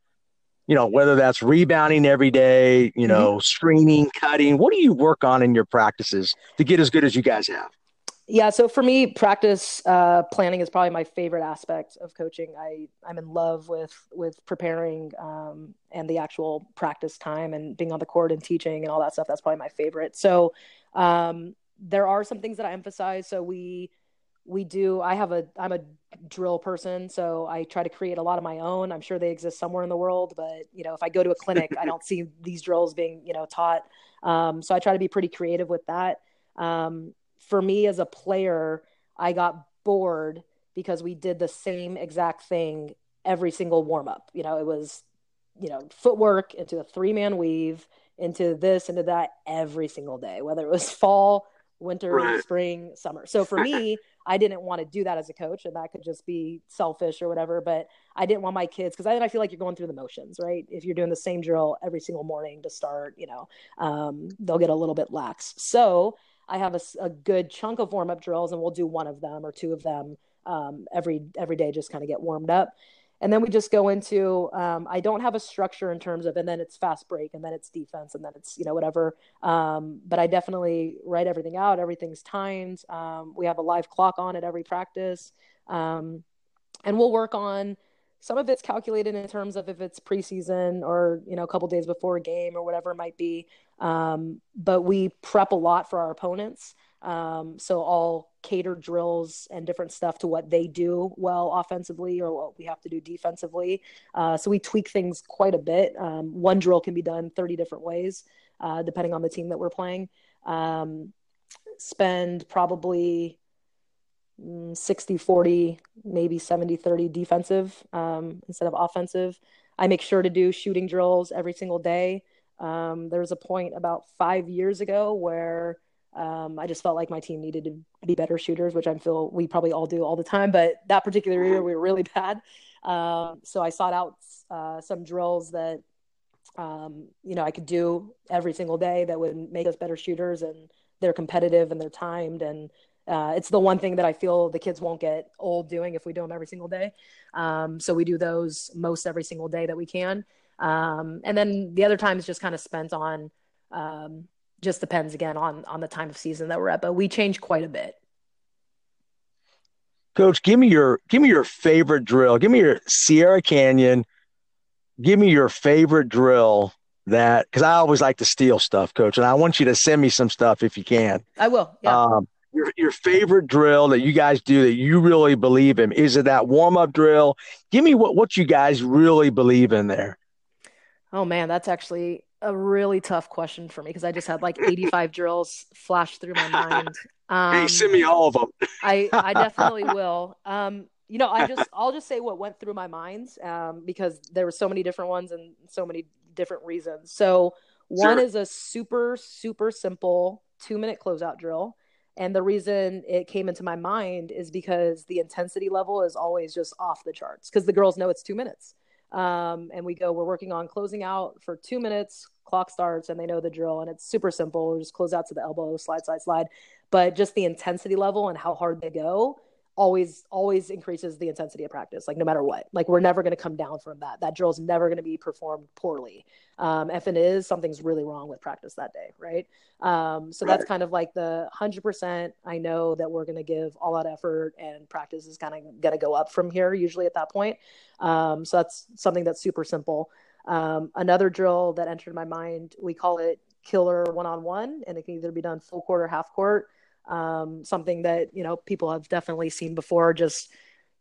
you know, whether that's rebounding every day, you know, mm-hmm. screening, cutting. What do you work on in your practices to get as good as you guys have? Yeah, so for me, practice uh, planning is probably my favorite aspect of coaching. I I'm in love with with preparing um, and the actual practice time and being on the court and teaching and all that stuff. That's probably my favorite. So um, there are some things that I emphasize. So we we do i have a i'm a drill person so i try to create a lot of my own i'm sure they exist somewhere in the world but you know if i go to a clinic i don't see these drills being you know taught um, so i try to be pretty creative with that um, for me as a player i got bored because we did the same exact thing every single warm up you know it was you know footwork into a three man weave into this into that every single day whether it was [laughs] fall winter, right. spring, summer. So for me, I didn't want to do that as a coach, and that could just be selfish or whatever. But I didn't want my kids because then I feel like you're going through the motions, right? If you're doing the same drill every single morning to start, you know, um, they'll get a little bit lax. So I have a, a good chunk of warm up drills, and we'll do one of them or two of them um, every every day, just kind of get warmed up. And then we just go into um, i don't have a structure in terms of and then it's fast break and then it's defense and then it's you know whatever. Um, but i definitely write everything out everything's timed um, we have a live clock on at every practice um, and we'll work on some of it's calculated in terms of if it's preseason or you know a couple days before a game or whatever it might be um, but we prep a lot for our opponents um, so all cater drills and different stuff to what they do well offensively or what we have to do defensively. Uh, so we tweak things quite a bit. Um, one drill can be done 30 different ways, uh, depending on the team that we're playing. Um, spend probably 60 40, maybe 70 30 defensive um, instead of offensive. I make sure to do shooting drills every single day. Um, there was a point about five years ago where um, I just felt like my team needed to be better shooters, which I feel we probably all do all the time. But that particular year, we were really [laughs] bad. Um, so I sought out uh, some drills that um, you know I could do every single day that would make us better shooters, and they're competitive and they're timed. And uh, it's the one thing that I feel the kids won't get old doing if we do them every single day. Um, so we do those most every single day that we can. Um, and then the other time is just kind of spent on um, just depends again on on the time of season that we're at, but we change quite a bit. Coach, give me your give me your favorite drill. Give me your Sierra Canyon. Give me your favorite drill that because I always like to steal stuff, Coach, and I want you to send me some stuff if you can. I will. Yeah. Your your favorite drill that you guys do that you really believe in is it that warm up drill? Give me what what you guys really believe in there. Oh man, that's actually a really tough question for me because I just had like 85 [laughs] drills flash through my mind. Um, hey, send me all of them. I, I definitely [laughs] will. Um, you know, I just I'll just say what went through my mind um, because there were so many different ones and so many different reasons. So one sure. is a super super simple two minute closeout drill. And the reason it came into my mind is because the intensity level is always just off the charts because the girls know it's two minutes. Um, and we go, we're working on closing out for two minutes, clock starts, and they know the drill. And it's super simple. We just close out to the elbow, slide, slide, slide. But just the intensity level and how hard they go always always increases the intensity of practice like no matter what. Like we're never going to come down from that. That drill is never going to be performed poorly. Um, if it is something's really wrong with practice that day right? Um, so that's kind of like the 100% i know that we're going to give all that effort and practice is kind of going to go up from here usually at that point. Um, so that's something that's super simple. Um, another drill that entered my mind we call it killer one-on-one and it can either be done full court or half court um, something that you know people have definitely seen before. Just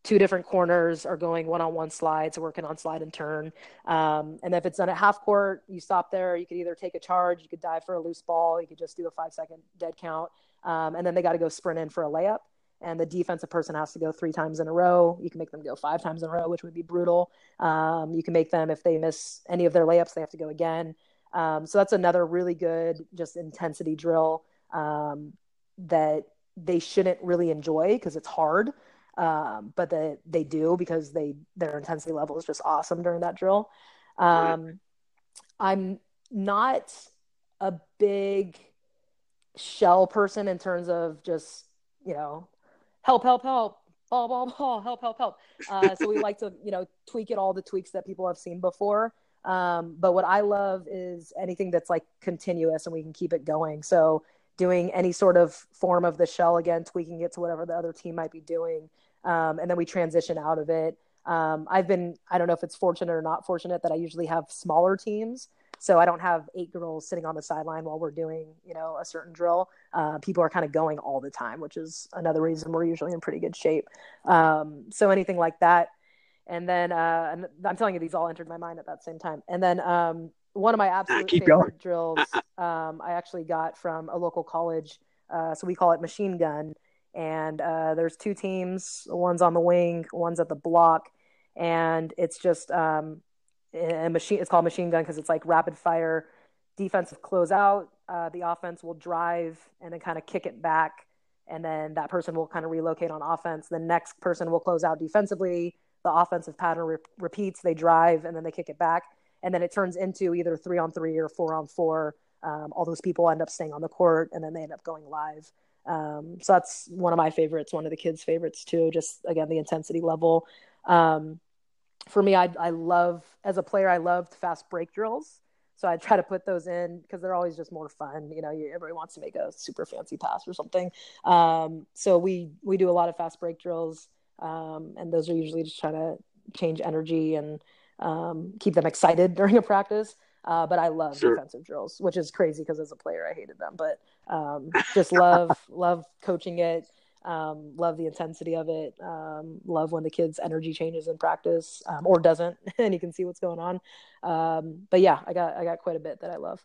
two different corners are going one-on-one slides, working on slide and turn. Um, and if it's done at half court, you stop there. You could either take a charge, you could dive for a loose ball, you could just do a five-second dead count, um, and then they got to go sprint in for a layup. And the defensive person has to go three times in a row. You can make them go five times in a row, which would be brutal. Um, you can make them if they miss any of their layups, they have to go again. Um, so that's another really good just intensity drill um, that they shouldn't really enjoy because it's hard. Um, but that they do because they their intensity level is just awesome during that drill. Um, I'm not a big shell person in terms of just you know help help help ball ball ball help help help uh, so we like to you know tweak it all the tweaks that people have seen before um, but what i love is anything that's like continuous and we can keep it going so doing any sort of form of the shell again tweaking it to whatever the other team might be doing um, and then we transition out of it um, i've been i don't know if it's fortunate or not fortunate that i usually have smaller teams so I don't have eight girls sitting on the sideline while we're doing, you know, a certain drill. Uh, people are kind of going all the time, which is another reason we're usually in pretty good shape. Um, so anything like that. And then uh, I'm telling you, these all entered my mind at that same time. And then um, one of my absolute favorite going. drills um, I actually got from a local college. Uh, so we call it machine gun. And uh, there's two teams. One's on the wing, one's at the block, and it's just um, a machine. It's called machine gun because it's like rapid fire defensive closeout. Uh, the offense will drive and then kind of kick it back, and then that person will kind of relocate on offense. The next person will close out defensively. The offensive pattern re- repeats. They drive and then they kick it back, and then it turns into either three on three or four on four. Um, all those people end up staying on the court, and then they end up going live. Um, so that's one of my favorites, one of the kids' favorites too. Just again, the intensity level. Um, for me, I, I love as a player, I loved fast break drills. So I try to put those in because they're always just more fun. You know, you, everybody wants to make a super fancy pass or something. Um, so we we do a lot of fast break drills, um, and those are usually just trying to change energy and um, keep them excited [laughs] during a practice. Uh, but I love sure. defensive drills, which is crazy because as a player I hated them. But um, just love [laughs] love coaching it. Um, love the intensity of it. Um, love when the kids' energy changes in practice um, or doesn't, [laughs] and you can see what's going on. Um, but yeah, I got I got quite a bit that I love.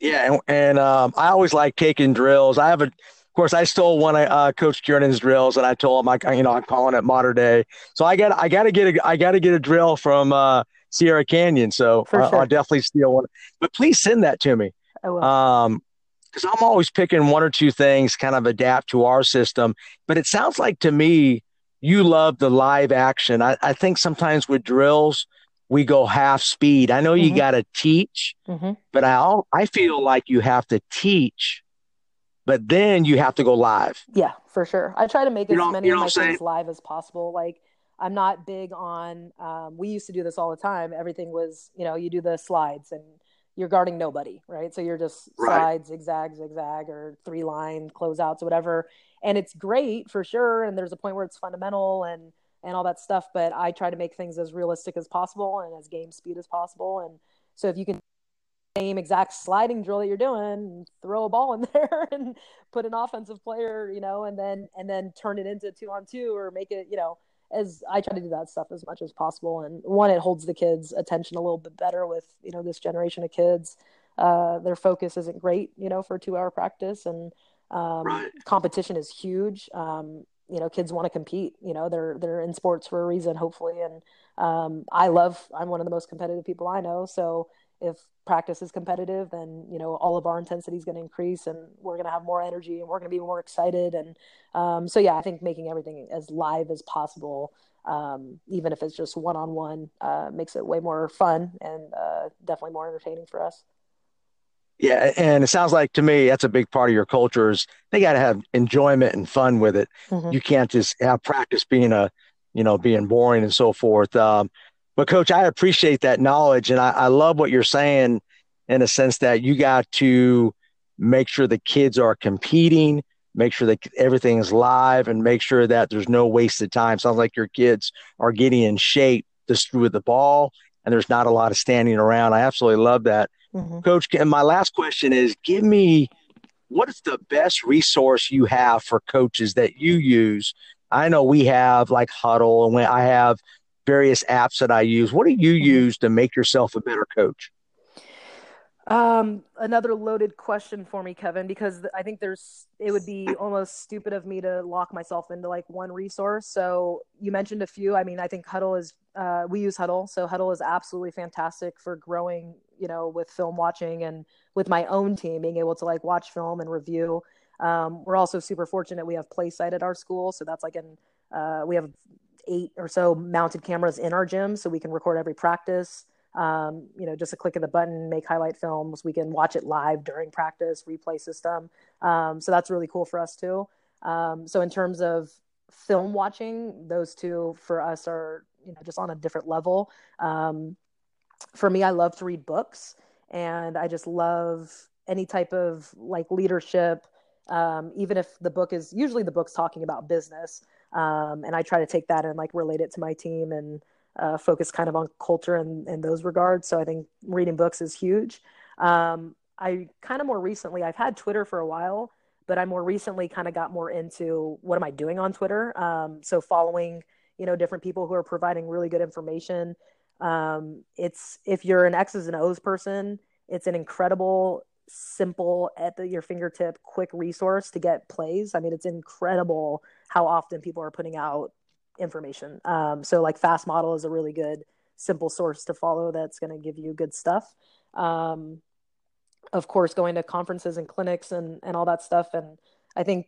Yeah, and, and um, I always like taking drills. I have a, of course, I stole one of uh, Coach Kiernan's drills, and I told him, I, you know, I'm calling it modern day. So I got I got to get a I got to get a drill from uh, Sierra Canyon. So I, will definitely steal one. But please send that to me. I will. Um, because I'm always picking one or two things, kind of adapt to our system. But it sounds like to me, you love the live action. I, I think sometimes with drills, we go half speed. I know mm-hmm. you got to teach, mm-hmm. but I I feel like you have to teach, but then you have to go live. Yeah, for sure. I try to make as many of my things live as possible. Like I'm not big on. Um, we used to do this all the time. Everything was, you know, you do the slides and you're guarding nobody, right? So you're just right. slide, zigzag, zigzag, or three line closeouts or whatever. And it's great for sure. And there's a point where it's fundamental and and all that stuff. But I try to make things as realistic as possible and as game speed as possible. And so if you can same exact sliding drill that you're doing, throw a ball in [laughs] there and put an offensive player, you know, and then and then turn it into two on two or make it, you know, as I try to do that stuff as much as possible. And one, it holds the kids' attention a little bit better with you know this generation of kids. Uh, their focus isn't great, you know, for a two-hour practice, and um, right. competition is huge. Um, you know, kids want to compete. You know, they're they're in sports for a reason, hopefully. And um, I love. I'm one of the most competitive people I know. So if practice is competitive, then you know all of our intensity is going to increase, and we're going to have more energy, and we're going to be more excited. And um, so, yeah, I think making everything as live as possible, um, even if it's just one on one, makes it way more fun and uh, definitely more entertaining for us. Yeah, and it sounds like to me that's a big part of your culture is they got to have enjoyment and fun with it. Mm-hmm. You can't just have practice being a, you know, being boring and so forth. Um, but coach, I appreciate that knowledge, and I, I love what you're saying in a sense that you got to make sure the kids are competing, make sure that everything is live, and make sure that there's no wasted time. Sounds like your kids are getting in shape just with the ball, and there's not a lot of standing around. I absolutely love that, mm-hmm. coach. And my last question is, give me what is the best resource you have for coaches that you use? I know we have like Hudl and I have various apps that I use. What do you mm-hmm. use to make yourself a better coach? Um, another loaded question for me, Kevin, because I think there's it would be almost stupid of me to lock myself into like one resource. So you mentioned a few. I mean, I think Hudl is uh, we use Hudl, so Hudl is absolutely fantastic for growing you know, with film watching and with my own team being able to like watch film and review. Um, we're also super fortunate we have PlaySight at our school, so that's like an uh, we have eight or so mounted cameras in our gym, so we can record every practice. Um, you know, just a click of the button, make highlight films. We can watch it live during practice, replay system. Um, so that's really cool for us too. Um, so in terms of film watching, those two for us are you know just on a different level. Um, for me, I love to read books, and I just love any type of like leadership. Um, even if the book is usually the book's talking about business, um, and I try to take that and like relate it to my team and uh, focus kind of on culture and in those regards. So I think reading books is huge. Um, I kind of more recently, I've had Twitter for a while, but I more recently kind of got more into what am I doing on Twitter. Um, so following, you know, different people who are providing really good information. Um, it's if you're an X's and O's person, it's an incredible, simple, at the, your fingertip, quick resource to get plays. I mean, it's incredible how often people are putting out information. Um, so like Fast Model is a really good, simple source to follow that's going to give you good stuff. Um, of course, going to conferences and clinics and, and all that stuff. And I think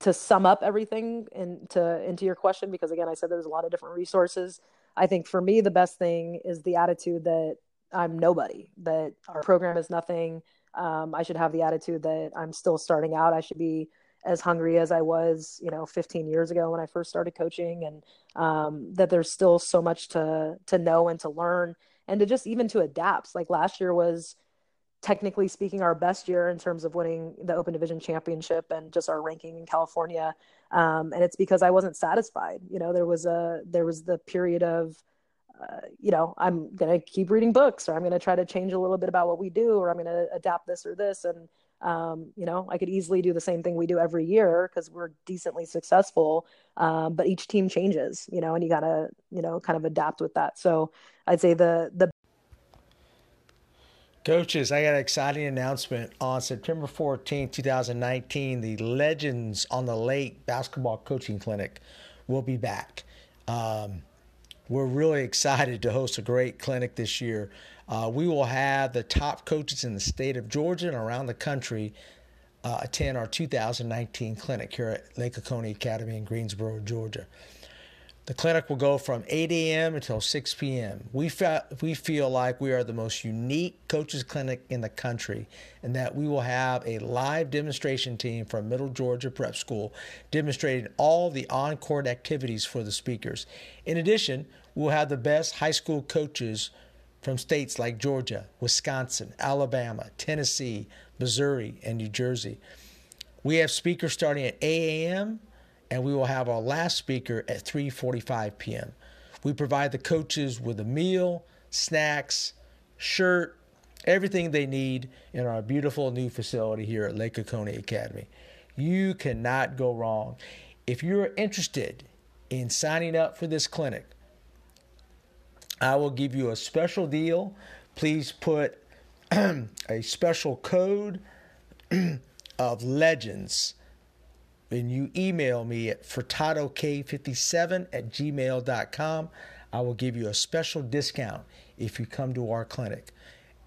to sum up everything into into your question, because again, I said there's a lot of different resources. I think for me, the best thing is the attitude that I'm nobody, that our program is nothing. Um, I should have the attitude that I'm still starting out. I should be as hungry as I was, you know, 15 years ago when I first started coaching, and um, that there's still so much to to know and to learn, and to just even to adapt. Like last year was technically speaking our best year in terms of winning the Open Division championship and just our ranking in California, um, and it's because I wasn't satisfied. You know, there was a there was the period of uh, you know, I'm going to keep reading books or I'm going to try to change a little bit about what we do or I'm going to adapt this or this. And um, you know, I could easily do the same thing we do every year because we're decently successful. Um, but each team changes, you know, and you gotta, you know, kind of adapt with that. So I'd say the the Coaches, I got an exciting announcement on September 14, 2019. The Legends on the Lake Basketball Coaching Clinic will be back. Um, we're really [laughs] excited to host a great clinic this year. Uh, we will have the top coaches in the state of Georgia and around the country uh, attend our 2019 clinic here at Lake Oconee Academy in Greensboro, Georgia. The clinic will go from 8 a.m. until 6 p.m. We, fe- we feel like we are the most unique coaches clinic in the country and that we will have a live demonstration team from Middle Georgia Prep School demonstrating all the on court activities for the speakers. In addition, we'll have the best high school coaches from states like Georgia, Wisconsin, Alabama, Tennessee, Missouri, and New Jersey. We have speakers starting at 8 a.m. and we will have our last speaker at 3:45 p.m. We provide the coaches with a meal, snacks, shirt, everything they need in our beautiful new facility here at Lake Oconee Academy. You cannot go wrong. If you're interested in signing up for this clinic, I will give you a special deal. Please put [clears throat] a special code [clears throat] of legends and you email me at furtadok57 at gmail.com. I will give you a special discount if you come to our clinic.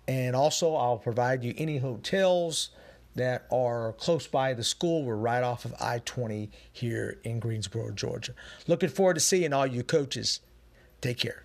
And also, I'll provide you any hotels that are close by the school. We're right off of I 20 here in Greensboro, Georgia. Looking forward to seeing all you coaches. Take care.